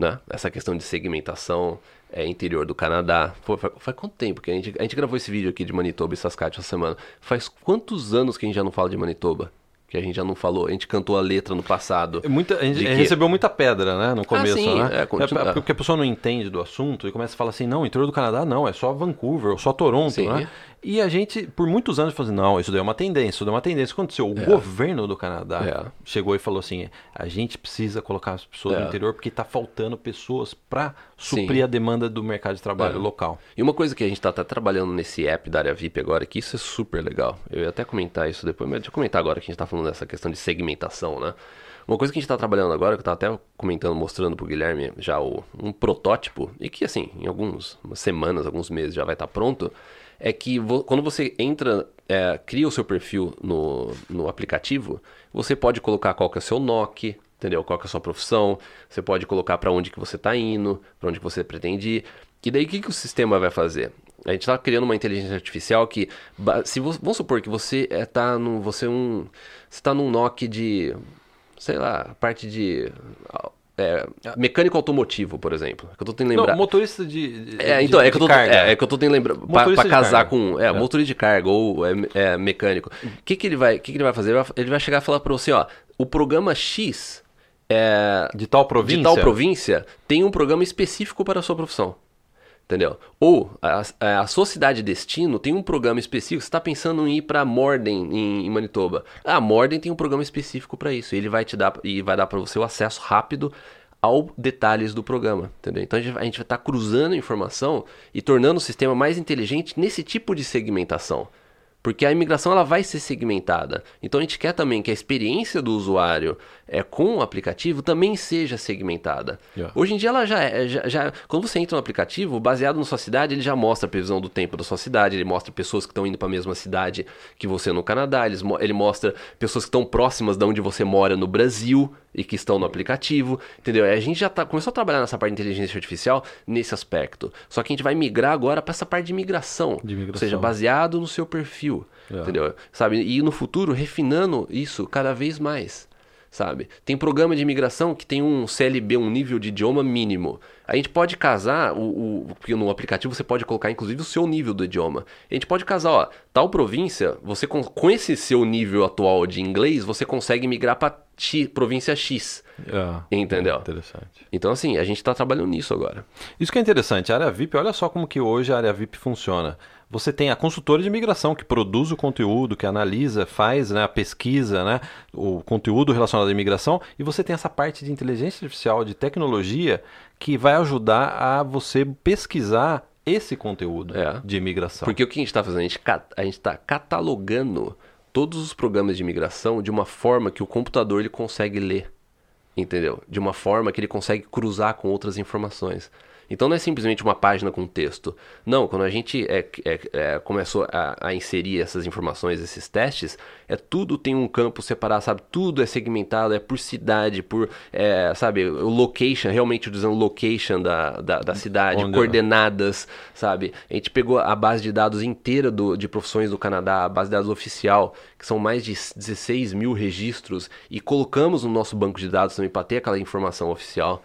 Speaker 2: Né? Essa questão de segmentação é, interior do Canadá. Pô, faz, faz quanto tempo que a gente, a gente gravou esse vídeo aqui de Manitoba e Saskatchewan essa semana? Faz quantos anos que a gente já não fala de Manitoba? Que a gente já não falou, a gente cantou a letra no passado.
Speaker 1: Muita, a gente
Speaker 2: que-
Speaker 1: recebeu muita pedra, né, no começo,
Speaker 2: sim,
Speaker 1: né?
Speaker 2: é, continua-
Speaker 1: porque a pessoa não entende do assunto e começa a falar assim, não, interior do Canadá não, é só Vancouver, ou só Toronto,
Speaker 2: Sim.
Speaker 1: né? E a gente, por muitos anos, falou assim, não, isso daí é uma tendência, isso daí é uma tendência. O que aconteceu? O governo do Canadá
Speaker 2: É.
Speaker 1: chegou e falou assim, a gente precisa colocar as pessoas
Speaker 2: É.
Speaker 1: no interior porque está faltando pessoas para
Speaker 2: Sim.
Speaker 1: suprir a demanda do mercado de trabalho
Speaker 2: É.
Speaker 1: local.
Speaker 2: E uma coisa que a gente tá, tá trabalhando nesse app da área VIP agora, que isso é super legal. Eu ia até comentar isso depois, mas deixa eu comentar agora que a gente tá falando falando dessa questão de segmentação, né? Uma coisa que a gente está trabalhando agora, que eu estava até comentando, mostrando para o Guilherme já o, um protótipo, e que assim, em algumas semanas, alguns meses já vai estar tá pronto, é que vo quando você entra, é, cria o seu perfil no, no aplicativo, você pode colocar qual que é o seu NOC, entendeu? Qual que é a sua profissão, você pode colocar para onde que você está indo, para onde que você pretende ir. E daí o que, que o sistema vai fazer? A gente está criando uma inteligência artificial que, se vamos supor que você é, num, você é um, está num NOC de, sei lá, parte de é, mecânico automotivo, por exemplo. É que eu tô tentando lembrar.
Speaker 1: Não, motorista de, de
Speaker 2: É, então, de, é, que eu tô, carga. É, é, que eu tô tentando lembrar. Para casar com. É, é, motorista de carga ou é, é mecânico. O que, que, ele vai, que, que ele vai fazer? Ele vai chegar e falar para você, ó, o programa X. É,
Speaker 1: de tal província?
Speaker 2: De tal província tem um programa específico para a sua profissão. Entendeu? Ou a, a, sua cidade destino tem um programa específico. Você está pensando em ir para Morden em, em, Manitoba. Ah, Morden tem um programa específico para isso. Ele vai te dar e vai dar para você o acesso rápido ao detalhes do programa, entendeu? Então a gente, a gente vai estar tá cruzando informação e tornando o sistema mais inteligente nesse tipo de segmentação. Porque a imigração ela vai ser segmentada. Então a gente quer também que a experiência do usuário é, com o aplicativo também seja segmentada. Yeah. Hoje em dia ela já é. Já, já, quando você entra no aplicativo, baseado na sua cidade, ele já mostra a previsão do tempo da sua cidade, ele mostra pessoas que estão indo para a mesma cidade que você no Canadá, ele, ele mostra pessoas que estão próximas de onde você mora no Brasil e que estão no aplicativo, entendeu? A gente já tá, começou a trabalhar nessa parte de inteligência artificial nesse aspecto. Só que a gente vai migrar agora para essa parte de migração, de migração, ou seja, baseado no seu perfil, é. entendeu? Sabe? E no futuro refinando isso cada vez mais sabe? Tem programa de imigração que tem um CLB, um nível de idioma mínimo. A gente pode casar, o, o, porque no aplicativo você pode colocar inclusive o seu nível do idioma. A gente pode casar, ó, tal província, você com, com esse seu nível atual de inglês, você consegue migrar para província X. É, entendeu?
Speaker 1: Interessante.
Speaker 2: Então, assim, a gente está trabalhando nisso agora.
Speaker 1: Isso que é interessante. A área VIP, olha só como que hoje a área VIP funciona. Você tem a consultora de imigração que produz o conteúdo, que analisa, faz né, a pesquisa, né, o conteúdo relacionado à imigração, e você tem essa parte de inteligência artificial, de tecnologia, que vai ajudar a você pesquisar esse conteúdo é. de imigração.
Speaker 2: Porque o que a gente está fazendo? A gente está catalogando todos os programas de imigração de uma forma que o computador ele consegue ler, entendeu? De uma forma que ele consegue cruzar com outras informações. Então não é simplesmente uma página com texto. Não, quando a gente é, é, é, começou a, a, inserir essas informações, esses testes, é tudo tem um campo separado, sabe? Tudo é segmentado, é por cidade, por, é, sabe, o location, realmente utilizando location da, da, da cidade, Onde coordenadas, sabe? A gente pegou a base de dados inteira do, de profissões do Canadá, a base de dados oficial, que são mais de 16 mil registros, e colocamos no nosso banco de dados também para ter aquela informação oficial.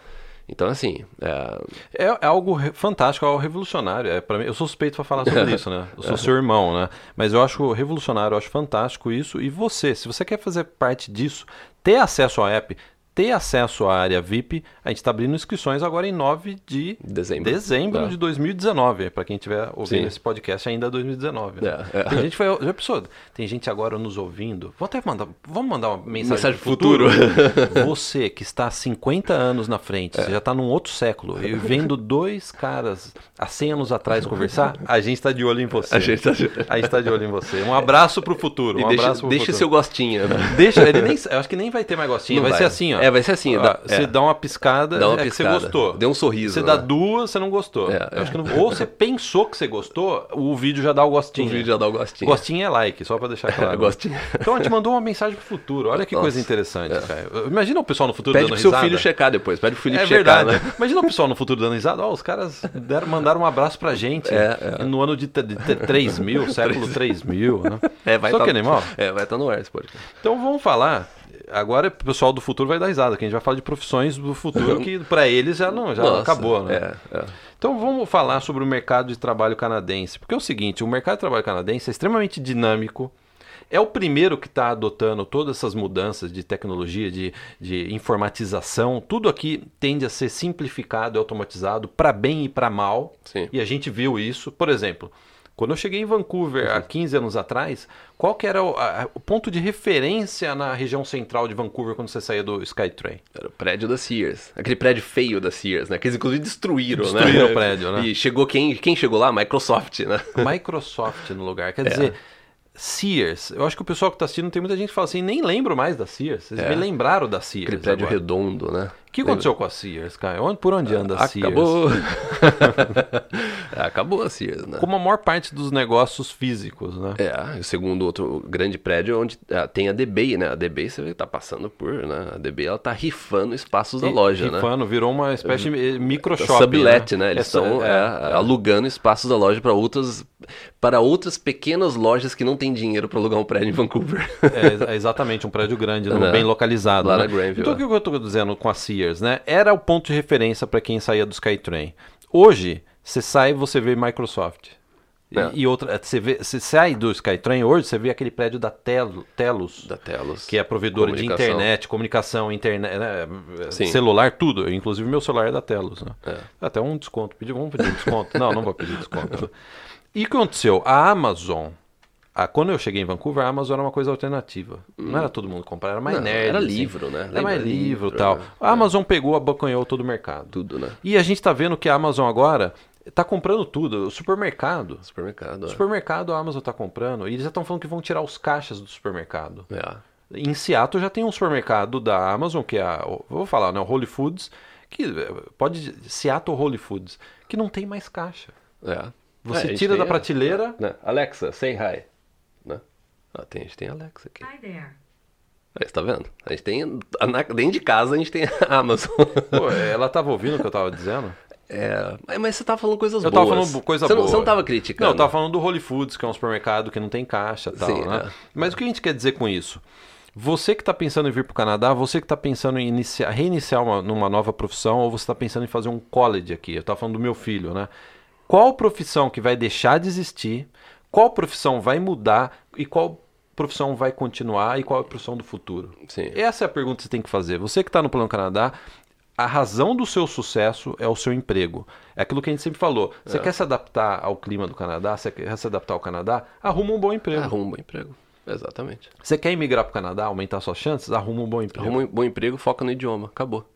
Speaker 2: Então, assim.
Speaker 1: É, é, é algo fantástico, é algo revolucionário. É, para mim, eu sou suspeito para falar sobre isso, né? Eu sou seu irmão, né? Mas eu acho revolucionário, eu acho fantástico isso. E você, se você quer fazer parte disso, ter acesso ao app, ter acesso à área VIP, a gente está abrindo inscrições agora em 9 de dezembro, dezembro é. de 2019. Para quem estiver ouvindo Sim. esse podcast ainda é 2019. Né? É, é. Tem gente foi, já pensou, tem gente agora nos ouvindo. Vou até mandar, vamos mandar uma mensagem, mensagem futuro. futuro. você que está há 50 anos na frente, é. você já está num outro século, e vendo dois caras há 100 anos atrás conversar, a gente está de olho em você. A gente está de... tá de... olho em você. Um abraço para o futuro. Um
Speaker 2: deixa,
Speaker 1: abraço pro
Speaker 2: deixa
Speaker 1: futuro.
Speaker 2: seu gostinho. Né?
Speaker 1: Deixa, ele nem, eu acho que nem vai ter mais gostinho, vai, vai, ser assim, ó.
Speaker 2: É, vai ser assim.
Speaker 1: Dá, você é. dá uma piscada,
Speaker 2: dá uma
Speaker 1: é
Speaker 2: piscada.
Speaker 1: você gostou.
Speaker 2: Deu um sorriso.
Speaker 1: Você né? dá duas, você não gostou. É, não, ou você pensou que você gostou, o vídeo já dá o gostinho.
Speaker 2: O vídeo já dá o gostinho.
Speaker 1: Gostinho é like, só pra deixar claro.
Speaker 2: gostinho.
Speaker 1: Então a gente mandou uma mensagem pro futuro. Olha que Nossa. coisa interessante, é. cara. Imagina o pessoal no futuro
Speaker 2: Pede
Speaker 1: dando
Speaker 2: pro seu filho checar depois. Pede pro Felipe
Speaker 1: é
Speaker 2: checar,
Speaker 1: verdade. Né? Imagina o pessoal no futuro dando risada. Ó, oh, os caras deram, mandaram um abraço pra gente. É, é. No ano de, de, de 3 mil, século 3 mil, né?
Speaker 2: É, vai
Speaker 1: Só
Speaker 2: tá,
Speaker 1: que animal.
Speaker 2: É, vai estar tá no ar esse podcast.
Speaker 1: Então vamos falar agora o pessoal do futuro vai dar risada, que a gente vai falar de profissões do futuro que para eles já não, já Nossa, acabou, né? É, é. Então vamos falar sobre o mercado de trabalho canadense, porque é o seguinte, o mercado de trabalho canadense é extremamente dinâmico. É o primeiro que está adotando todas essas mudanças de tecnologia, de, de informatização. Tudo aqui tende a ser simplificado e automatizado para bem e para mal.
Speaker 2: Sim.
Speaker 1: E a gente viu isso. Por exemplo, quando eu cheguei em Vancouver há 15 anos atrás, qual que era o, a, o, ponto de referência na região central de Vancouver quando você saía do Skytrain?
Speaker 2: Era o prédio da Sears. Aquele prédio feio da Sears, né? Que eles inclusive destruíram,
Speaker 1: destruíram
Speaker 2: né?
Speaker 1: Destruíram o prédio, né?
Speaker 2: E chegou quem, quem chegou lá? Microsoft, né?
Speaker 1: Microsoft no lugar. Quer é. dizer, Sears. Eu acho que o pessoal que está assistindo tem muita gente que fala assim, nem lembro mais da Sears. Vocês
Speaker 2: É.
Speaker 1: me lembraram da Sears.
Speaker 2: Aquele prédio
Speaker 1: agora.
Speaker 2: redondo, né?
Speaker 1: O que aconteceu com a Sears, cara? Onde, por onde anda a Sears?
Speaker 2: Acabou. É, Acabou a Sears, né?
Speaker 1: Como a maior parte dos negócios físicos, né?
Speaker 2: É, segundo outro grande prédio onde ah, tem a DBI, né? A DBI você tá passando por, né? A DBI ela tá rifando espaços da
Speaker 1: E-
Speaker 2: loja, né?
Speaker 1: rifando, virou uma espécie de micro
Speaker 2: Tá
Speaker 1: shopping.
Speaker 2: Sublet, né? Eles
Speaker 1: Essa-
Speaker 2: estão
Speaker 1: é, é.
Speaker 2: alugando espaços da loja para outras para outras pequenas lojas que não têm dinheiro para alugar um prédio em Vancouver.
Speaker 1: É, ex- é exatamente, um prédio grande, né?
Speaker 2: Né?
Speaker 1: bem localizado.
Speaker 2: Lá
Speaker 1: né?
Speaker 2: na Granville,
Speaker 1: Então
Speaker 2: é.
Speaker 1: o que eu tô dizendo com a Sears, né? Era o ponto de referência para quem saía do Skytrain. Hoje, você sai e você vê Microsoft. E,
Speaker 2: É.
Speaker 1: e outra, você, vê, você sai do Skytrain hoje, você vê aquele prédio da Telo, Telos,
Speaker 2: da Telos.
Speaker 1: que é provedora de internet, comunicação, internet, né? Celular, tudo. Inclusive meu celular é da Telos, né?
Speaker 2: É.
Speaker 1: Até um desconto. Pedi, vamos pedir um desconto? não, não vou pedir desconto. E o que aconteceu? A Amazon, a- quando eu cheguei em Vancouver, a Amazon era uma coisa alternativa. Não era todo mundo comprar, era mais
Speaker 2: Não,
Speaker 1: nerd.
Speaker 2: era
Speaker 1: assim.
Speaker 2: livro, né?
Speaker 1: Era mais livro e tal.
Speaker 2: né?
Speaker 1: A Amazon pegou, abocanhou todo o mercado.
Speaker 2: Tudo, né?
Speaker 1: E a gente tá vendo que a Amazon agora tá comprando tudo. O supermercado.
Speaker 2: Supermercado.
Speaker 1: O
Speaker 2: é.
Speaker 1: supermercado a Amazon tá comprando. E eles já estão falando que vão tirar os caixas do supermercado.
Speaker 2: É.
Speaker 1: Em Seattle já tem um supermercado da Amazon, que é a, vou falar, né, o Holy Foods, que eh, pode Seattle Holy Foods, que não tem mais caixa.
Speaker 2: É.
Speaker 1: Você
Speaker 2: É,
Speaker 1: tira da prateleira,
Speaker 2: né? Alexa, say hi. Ah, tem, a gente tem a Alexa aqui.
Speaker 3: Hi there.
Speaker 2: Aí, você tá vendo? A gente tem. na- Dentro de casa a gente tem a Amazon.
Speaker 1: pô, ela tava ouvindo o que eu tava dizendo?
Speaker 2: É, mas- você tava falando coisas
Speaker 1: Eu
Speaker 2: boas.
Speaker 1: tava falando coisa
Speaker 2: você
Speaker 1: boa.
Speaker 2: Não, você não tava criticando.
Speaker 1: Não, eu tava falando do Holy Foods, que é um supermercado que não tem caixa e tal,
Speaker 2: Sim,
Speaker 1: né?
Speaker 2: é.
Speaker 1: Mas o que a gente quer dizer com isso? Você que está pensando em vir para o Canadá, você que está pensando em iniciar, reiniciar uma, numa nova profissão, ou você está pensando em fazer um college aqui, eu estava falando do meu filho, né? Qual profissão que vai deixar de existir? Qual profissão vai mudar? E qual profissão vai continuar? E qual é a profissão do futuro?
Speaker 2: Sim.
Speaker 1: Essa é a pergunta que você tem que fazer. Você que está no Plano Canadá, a razão do seu sucesso é o seu emprego. É aquilo que a gente sempre falou. Você quer se adaptar ao clima do Canadá? Você quer se adaptar ao Canadá? Arruma um bom emprego.
Speaker 2: Arruma um bom emprego. Exatamente.
Speaker 1: Você quer emigrar para o Canadá, aumentar suas chances? Arruma um bom emprego.
Speaker 2: Arruma um bom emprego, foca no idioma. Acabou.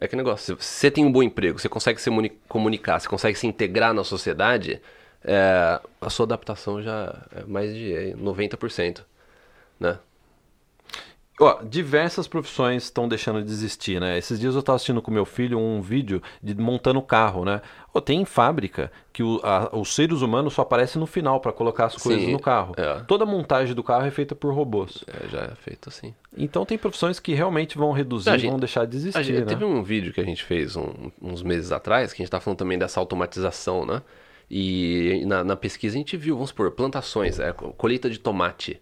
Speaker 2: É que negócio. Se você tem um bom emprego, você consegue se muni- comunicar, você consegue se integrar na sociedade, é, a sua adaptação já é mais de é, 90%. Né?
Speaker 1: Ó, diversas profissões estão deixando de existir, né? Esses dias eu estava assistindo com meu filho um vídeo de montando carro, né? Ó, tem fábrica que o- a- os seres humanos só aparecem no final para colocar as coisas
Speaker 2: Sim,
Speaker 1: no carro.
Speaker 2: é.
Speaker 1: Toda a montagem do carro é feita por robôs.
Speaker 2: É, já é feito assim.
Speaker 1: Então tem profissões que realmente vão reduzir,
Speaker 2: gente-
Speaker 1: vão deixar de existir,
Speaker 2: gente,
Speaker 1: né?
Speaker 2: Teve um vídeo que a gente fez um- uns meses atrás, que a gente tá falando também dessa automatização, né? E na, na pesquisa a gente viu, vamos supor, plantações, é, co- colheita de tomate.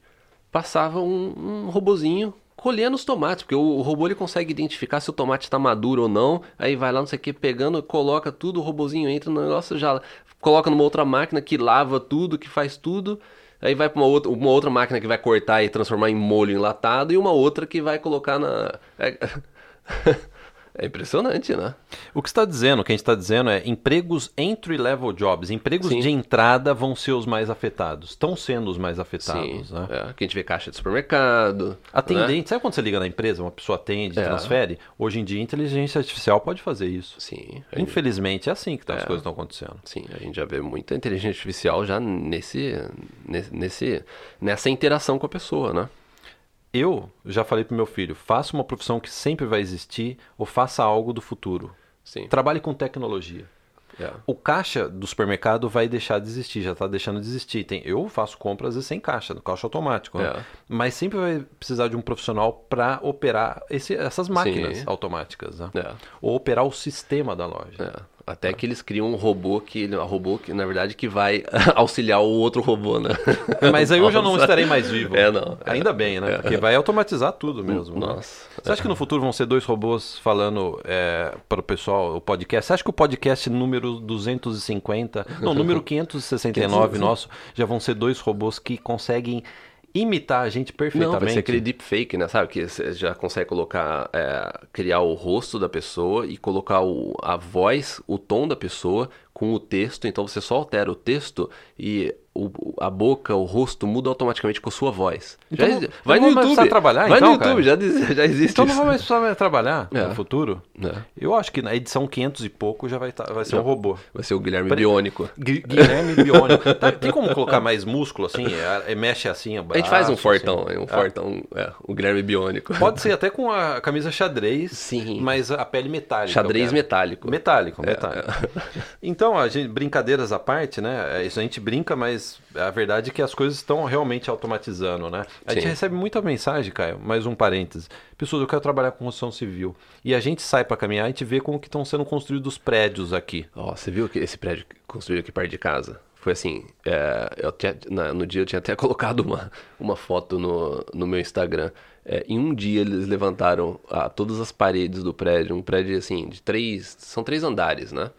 Speaker 2: Passava um, um robozinho colhendo os tomates, porque o, o robô ele consegue identificar se o tomate está maduro ou não, aí vai lá, não sei o que, pegando, coloca tudo, o robozinho entra no negócio, já coloca numa outra máquina que lava tudo, que faz tudo, aí vai para uma outra, uma outra máquina que vai cortar e transformar em molho enlatado, e uma outra que vai colocar na... É, impressionante, né?
Speaker 1: O que está dizendo, o que a gente está dizendo é empregos entry-level jobs, empregos
Speaker 2: Sim.
Speaker 1: de entrada vão ser os mais afetados, estão sendo os mais afetados,
Speaker 2: Sim,
Speaker 1: né?
Speaker 2: é, que a gente vê caixa de supermercado. né?
Speaker 1: Atendente, sabe quando você liga na empresa, uma pessoa atende,
Speaker 2: É.
Speaker 1: transfere? Hoje em dia, inteligência artificial pode fazer isso.
Speaker 2: Sim, gente,
Speaker 1: Infelizmente, é assim que tá- as
Speaker 2: É.
Speaker 1: coisas estão acontecendo.
Speaker 2: sim, a gente já vê muita inteligência artificial já nesse, nesse- nessa interação com a pessoa, né?
Speaker 1: Eu já falei pro meu filho, faça uma profissão que sempre vai existir ou faça algo do futuro.
Speaker 2: Sim.
Speaker 1: Trabalhe com tecnologia.
Speaker 2: É.
Speaker 1: O caixa do supermercado vai deixar de existir, já está deixando de existir. Tem, eu faço compras às vezes sem caixa, no caixa automático. né?
Speaker 2: É.
Speaker 1: Mas sempre vai precisar de um profissional para operar esse- essas máquinas
Speaker 2: Sim.
Speaker 1: automáticas. Né?
Speaker 2: É.
Speaker 1: Ou operar o sistema da loja.
Speaker 2: É, Até que eles criam um robô que, um robô que, na verdade, que vai auxiliar o outro robô, né?
Speaker 1: Mas aí eu já não estarei mais vivo.
Speaker 2: É, não. É.
Speaker 1: Ainda bem, né? Porque vai automatizar tudo mesmo. né?
Speaker 2: Nossa.
Speaker 1: Você acha que no futuro vão ser dois robôs falando é, para o pessoal o podcast? Você acha que o podcast número 250, não, número 569 nosso, já vão ser dois robôs que conseguem imitar a gente
Speaker 2: Não,
Speaker 1: perfeitamente?
Speaker 2: vai ser aquele deepfake, né? Sabe? Que você já consegue colocar, é, criar o rosto da pessoa e colocar o, a voz, o tom da pessoa com o texto. Então você só altera o texto e o- a boca, o rosto muda automaticamente com a sua voz.
Speaker 1: Então
Speaker 2: Já
Speaker 1: não-
Speaker 2: vai
Speaker 1: não
Speaker 2: no YouTube.
Speaker 1: trabalhar,
Speaker 2: vai
Speaker 1: então,
Speaker 2: no YouTube,
Speaker 1: cara?
Speaker 2: já, já existe
Speaker 1: Então não
Speaker 2: isso.
Speaker 1: vai mais precisar trabalhar
Speaker 2: É.
Speaker 1: no futuro?
Speaker 2: É.
Speaker 1: Eu acho que na edição 500 e pouco já vai, tá- vai ser um robô.
Speaker 2: Vai ser o Guilherme. Biônico.
Speaker 1: Gui- Guilherme Biônico. Tá- Tem como colocar mais músculo assim? É, é- mexe assim,
Speaker 2: A gente faz um
Speaker 1: braço,
Speaker 2: fortão,
Speaker 1: assim.
Speaker 2: é um
Speaker 1: Ah.
Speaker 2: fortão, é, o Guilherme Biônico.
Speaker 1: Pode ser até com a camisa xadrez,
Speaker 2: Sim.
Speaker 1: mas a pele metálica.
Speaker 2: Xadrez metálico.
Speaker 1: Metálico, metálico. Então, a gente, brincadeiras à parte, né? é Isso a gente brinca, mas a verdade é que as coisas estão realmente automatizando, né? A gente
Speaker 2: Sim.
Speaker 1: recebe muita mensagem, Caio, mais um parênteses. Pessoas, eu quero trabalhar com construção civil. E a gente sai para caminhar e a gente vê como que estão sendo construídos os prédios aqui.
Speaker 2: Ó, você viu que esse prédio construído aqui perto de casa? Foi assim, é, eu tinha- na- no dia eu tinha até colocado uma, uma foto no, no meu Instagram. É, em um dia eles levantaram ah, todas as paredes do prédio, um prédio assim, de três, são três andares, né?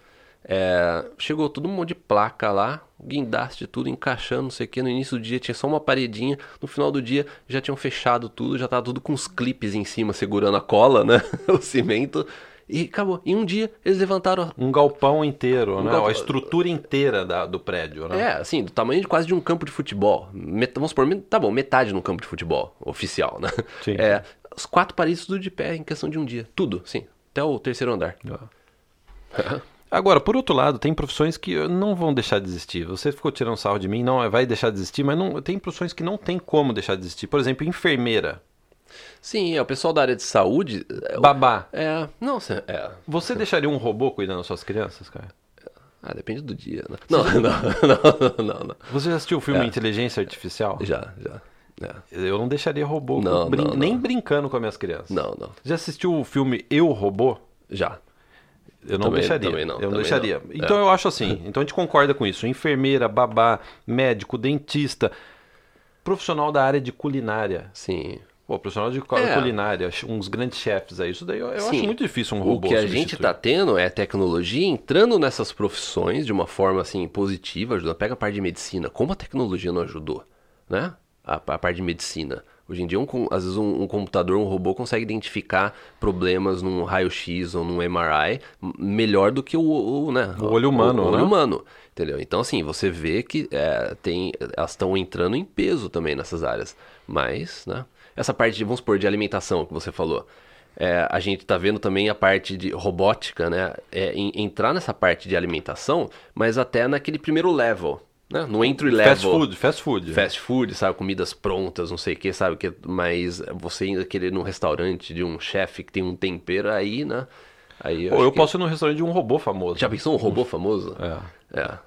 Speaker 2: É, chegou todo um monte de placa lá, guindaste tudo, encaixando, não sei o que. No início do dia tinha só uma paredinha, no final do dia já tinham fechado tudo, já tava tudo com os clipes em cima segurando a cola, né? o cimento. E acabou. Em um dia eles levantaram
Speaker 1: Um galpão inteiro, né?
Speaker 2: galpão-
Speaker 1: A estrutura inteira da- do prédio, né?
Speaker 2: É, assim, do tamanho de quase de um campo de futebol. Met- vamos supor, tá bom, metade de um campo de futebol oficial, né?
Speaker 1: Sim.
Speaker 2: É, os quatro paredes tudo de pé em questão de um dia. Tudo, sim. Até o terceiro andar.
Speaker 1: Agora, por outro lado, tem profissões que não vão deixar de existir. Você ficou tirando sarro de mim, não vai deixar de existir, mas não, tem profissões que não tem como deixar de existir. Por exemplo, enfermeira,
Speaker 2: Sim, é, o pessoal da área de saúde. É,
Speaker 1: babá.
Speaker 2: é não, é.
Speaker 1: Você deixaria um robô cuidando das suas crianças, cara?
Speaker 2: Ah, depende do dia, né? Não, não, não, não, não.
Speaker 1: Você já assistiu o filme
Speaker 2: É.
Speaker 1: Inteligência Artificial?
Speaker 2: Já, já. É.
Speaker 1: Eu não deixaria robô
Speaker 2: Não,
Speaker 1: brin-
Speaker 2: não, não.
Speaker 1: nem brincando com as minhas crianças.
Speaker 2: Não, não.
Speaker 1: Já assistiu o filme Eu Robô?
Speaker 2: Já.
Speaker 1: Eu não
Speaker 2: Também-
Speaker 1: deixaria.
Speaker 2: também não,
Speaker 1: eu não deixaria.
Speaker 2: não.
Speaker 1: Então eu acho assim. Então a gente concorda com isso. Enfermeira, babá, médico, dentista, profissional da área de culinária.
Speaker 2: Sim.
Speaker 1: Pô, profissional de
Speaker 2: É.
Speaker 1: culinária, uns grandes chefes aí. Isso daí eu, eu acho muito difícil um
Speaker 2: O
Speaker 1: robô
Speaker 2: que a gente
Speaker 1: substituir.
Speaker 2: tá tendo é tecnologia entrando nessas profissões de uma forma assim positiva. Pega a parte de medicina, como a tecnologia não ajudou, né? A, a parte de medicina. Hoje em dia, um às vezes um, um computador, um robô consegue identificar problemas num raio-x ou num MRI melhor do que o, o, né?
Speaker 1: O olho humano,
Speaker 2: o, olho
Speaker 1: né?
Speaker 2: humano, entendeu? Então assim, você vê que é, tem, elas estão entrando em peso também nessas áreas, mas, né? Essa parte, de, vamos supor, de alimentação que você falou. É, a gente está vendo também a parte de robótica, né? É, em- entrar nessa parte de alimentação, mas até naquele primeiro level, né? No entry level.
Speaker 1: Fast food, fast food.
Speaker 2: Fast food, sabe? Comidas prontas, não sei o que, sabe? Que, mas você ainda querer ir num restaurante de um chefe que tem um tempero aí, né? Aí
Speaker 1: Pô,
Speaker 2: acho
Speaker 1: eu
Speaker 2: que-
Speaker 1: posso ir num restaurante de um robô famoso.
Speaker 2: Já pensou um robô famoso?
Speaker 1: É.
Speaker 2: É.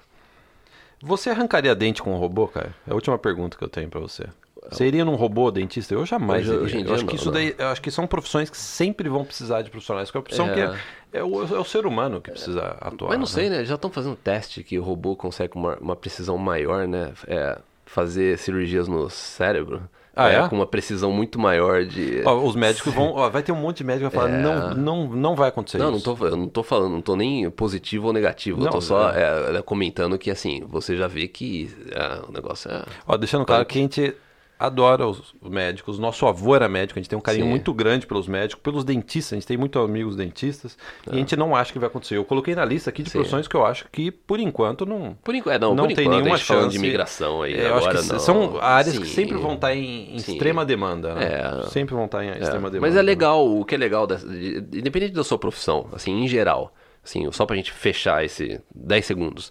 Speaker 1: Você arrancaria dente com um robô, cara? É a última pergunta que eu tenho pra você. Você iria num robô dentista? Eu jamais
Speaker 2: Hoje- hoje em
Speaker 1: eu
Speaker 2: dia
Speaker 1: acho que
Speaker 2: não,
Speaker 1: isso
Speaker 2: não.
Speaker 1: daí, eu acho que são profissões que sempre vão precisar de profissionais. Que é a profissão
Speaker 2: É.
Speaker 1: que é, é o, é o ser humano que precisa atuar.
Speaker 2: Mas não
Speaker 1: né?
Speaker 2: sei, né? Já estão fazendo teste que o robô consegue uma, uma precisão maior, né? É, fazer cirurgias no cérebro.
Speaker 1: Ah, é?
Speaker 2: Com uma precisão muito maior de.
Speaker 1: Ó, os médicos vão. ó, vai ter um monte de médico que vai falar:
Speaker 2: É.
Speaker 1: não, não, não vai acontecer
Speaker 2: Não, não
Speaker 1: isso.
Speaker 2: tô, eu não tô falando, não tô nem positivo ou negativo. eu
Speaker 1: Não,
Speaker 2: tô só é, é, comentando que, assim, você já vê que é, o negócio é.
Speaker 1: Ó, deixando claro que a gente adora os médicos. Nosso avô era médico, a gente tem um carinho
Speaker 2: Sim.
Speaker 1: muito grande pelos médicos, pelos dentistas. A gente tem muitos amigos dentistas e a gente não acha que vai acontecer. Eu coloquei na lista aqui de
Speaker 2: Sim.
Speaker 1: profissões que eu acho que, por enquanto, não.
Speaker 2: Por enquanto, é, não,
Speaker 1: Não
Speaker 2: por
Speaker 1: tem
Speaker 2: enquanto,
Speaker 1: nenhuma chance.
Speaker 2: de imigração aí.
Speaker 1: É, eu acho
Speaker 2: agora
Speaker 1: que
Speaker 2: não.
Speaker 1: são áreas que
Speaker 2: Sim.
Speaker 1: sempre vão estar em, em
Speaker 2: Sim.
Speaker 1: extrema demanda, né?
Speaker 2: É.
Speaker 1: Sempre vão estar em extrema demanda.
Speaker 2: Mas é legal, o que é legal, dessa- de- independente da sua profissão, assim, em geral, assim, só pra gente fechar esse 10 segundos.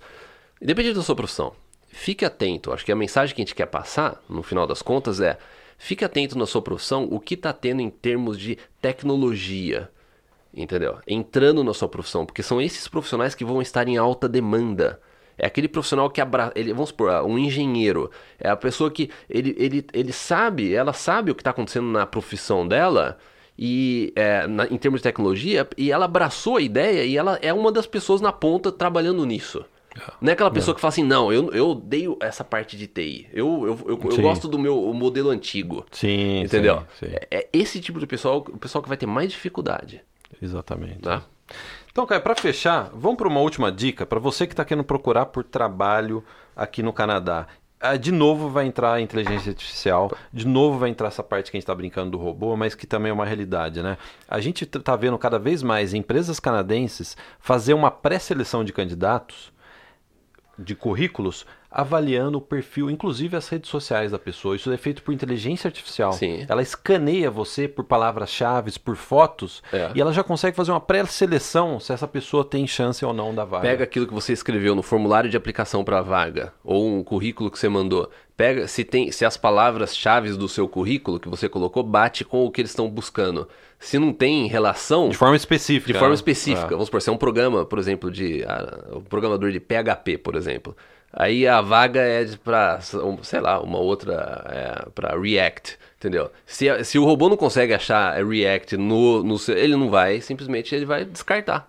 Speaker 2: Independente da sua profissão, fique atento. Acho que a mensagem que a gente quer passar, no final das contas, é fique atento na sua profissão o que tá tendo em termos de tecnologia. Entendeu? Entrando na sua profissão, porque são esses profissionais que vão estar em alta demanda. É aquele profissional que abra... ele, vamos supor, um engenheiro, é a pessoa que ele, ele, ele sabe, ela sabe o que está acontecendo na profissão dela e é, na- em termos de tecnologia e ela abraçou a ideia e ela é uma das pessoas na ponta trabalhando nisso. Não é aquela pessoa que fala assim, não, eu, eu odeio essa parte de TI. Eu, eu, eu, eu gosto do meu modelo antigo.
Speaker 1: Sim,
Speaker 2: Entendeu?
Speaker 1: sim, sim.
Speaker 2: É, é esse tipo de pessoal, o pessoal que vai ter mais dificuldade.
Speaker 1: Exatamente.
Speaker 2: Tá?
Speaker 1: Então, Caio, para fechar, vamos para uma última dica para você que está querendo procurar por trabalho aqui no Canadá. Ah, De novo vai entrar a inteligência artificial, de novo vai entrar essa parte que a gente está brincando do robô, mas que também é uma realidade, né? A gente está vendo cada vez mais empresas canadenses fazer uma pré-seleção de candidatos, de currículos, avaliando o perfil, inclusive as redes sociais da pessoa. Isso é feito por inteligência artificial.
Speaker 2: Sim.
Speaker 1: Ela escaneia você por palavras-chave, por fotos,
Speaker 2: É.
Speaker 1: e ela já consegue fazer uma pré-seleção se essa pessoa tem chance ou não da vaga.
Speaker 2: Pega aquilo que você escreveu no formulário de aplicação para a vaga ou um currículo que você mandou. Pega se tem se as palavras-chave do seu currículo que você colocou bate com o que eles estão buscando. Se não tem relação
Speaker 1: de forma específica.
Speaker 2: de forma
Speaker 1: né?
Speaker 2: específica.
Speaker 1: É.
Speaker 2: Vamos supor, se é um programa, por exemplo, de ah, um programador de PHP, por exemplo. Aí a vaga é para, sei lá, uma outra é, para React, entendeu? Se, se o robô não consegue achar React no, no ele não vai, simplesmente ele vai descartar,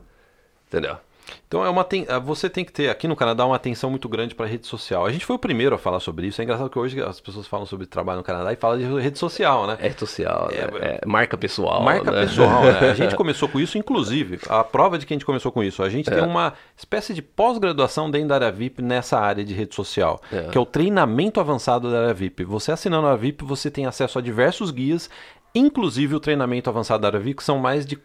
Speaker 2: entendeu?
Speaker 1: Então é uma ten- ah, você tem que ter aqui no Canadá uma atenção muito grande para rede social. A gente foi o primeiro a falar sobre isso. É engraçado que hoje as pessoas falam sobre trabalho no Canadá e falam de rede social, né?
Speaker 2: É social, né? É marca pessoal.
Speaker 1: Marca
Speaker 2: né?
Speaker 1: pessoal, né? A gente começou com isso, inclusive, a prova de que a gente começou com isso. A gente
Speaker 2: É.
Speaker 1: tem uma espécie de pós-graduação dentro da área VIP nessa área de rede social,
Speaker 2: É.
Speaker 1: que é o treinamento avançado da área VIP. Você assinando a VIP, você tem acesso a diversos guias, inclusive o treinamento avançado da que são mais de,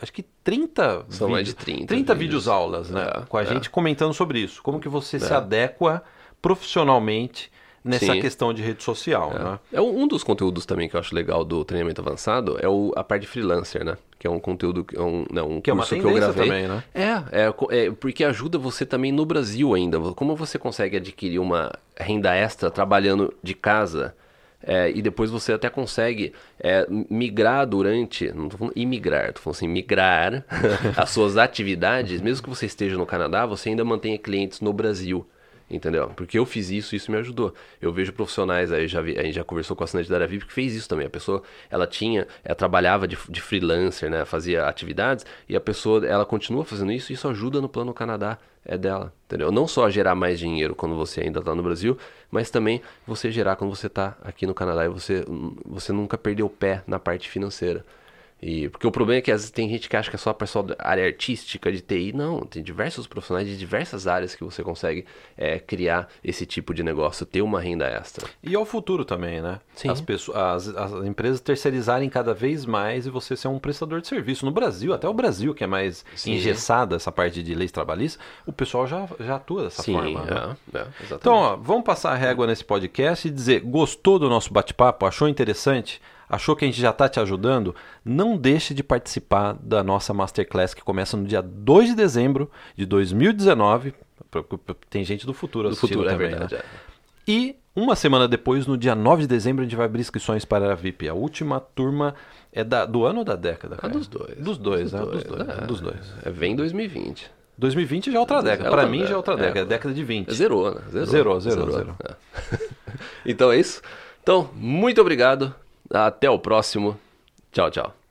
Speaker 1: acho que 30
Speaker 2: São mais de 30
Speaker 1: vídeos
Speaker 2: vídeos.
Speaker 1: aulas, né?
Speaker 2: É,
Speaker 1: com a
Speaker 2: é.
Speaker 1: gente comentando sobre isso. Como que você se
Speaker 2: É.
Speaker 1: adequa profissionalmente nessa
Speaker 2: Sim.
Speaker 1: questão de rede social, né?
Speaker 2: É um dos conteúdos também que eu acho legal do treinamento avançado é o, a parte de freelancer, né? Que é um conteúdo, que é um, né, um
Speaker 1: Que é uma
Speaker 2: curso que eu gravei.
Speaker 1: também, né?
Speaker 2: É, é, é, porque ajuda você também no Brasil ainda. Como você consegue adquirir uma renda extra trabalhando de casa é, e depois você até consegue é, migrar durante, não tô falando imigrar, tô falando assim, migrar as suas atividades, mesmo que você esteja no Canadá, você ainda mantenha clientes no Brasil. Entendeu? Porque eu fiz isso e isso me ajudou. Eu vejo profissionais aí, já vi, a gente já conversou com a assinante da área VIP que fez isso também. A pessoa, ela tinha, ela trabalhava de, de freelancer, né? Fazia atividades e a pessoa, ela continua fazendo isso e isso ajuda no plano Canadá é dela, entendeu? Não só gerar mais dinheiro quando você ainda está no Brasil, mas também você gerar quando você está aqui no Canadá e você, você nunca perdeu o pé na parte financeira. E, porque o problema é que às vezes tem gente que acha que é só a pessoa da área artística de TI. Não, tem diversos profissionais de diversas áreas que você consegue é, criar esse tipo de negócio, ter uma renda extra.
Speaker 1: E ao futuro também, né?
Speaker 2: Sim.
Speaker 1: As, pessoas, as, as empresas terceirizarem cada vez mais e você ser um prestador de serviço. No Brasil, até o Brasil, que é mais
Speaker 2: Sim.
Speaker 1: engessada essa parte de leis trabalhistas, o pessoal já, já atua dessa
Speaker 2: Sim,
Speaker 1: forma. né?
Speaker 2: é, é, exatamente.
Speaker 1: Então, ó, vamos passar a régua nesse podcast e dizer: gostou do nosso bate-papo? Achou interessante? Achou que a gente já está te ajudando? Não deixe de participar da nossa Masterclass que começa no dia 2 de dezembro de 2019. Tem gente do futuro assistindo
Speaker 2: futuro, é
Speaker 1: também,
Speaker 2: verdade.
Speaker 1: né?
Speaker 2: é.
Speaker 1: E uma semana depois, no dia 9 de dezembro, a gente vai abrir inscrições para a VIP. A última turma é da, do ano ou da década? Cara?
Speaker 2: dos dois.
Speaker 1: Dos dois, né? Dos
Speaker 2: dois,
Speaker 1: dois.
Speaker 2: é.
Speaker 1: Dos dois.
Speaker 2: É, vem 2020.
Speaker 1: 2020 já é outra década.
Speaker 2: É
Speaker 1: Para
Speaker 2: outra
Speaker 1: mim já é outra
Speaker 2: década,
Speaker 1: década.
Speaker 2: é.
Speaker 1: É década de 20.
Speaker 2: Zerou, né? Zerou,
Speaker 1: Zerou, zerou, zerou.
Speaker 2: É. então é isso. Então, muito obrigado. Até o próximo. Tchau, tchau.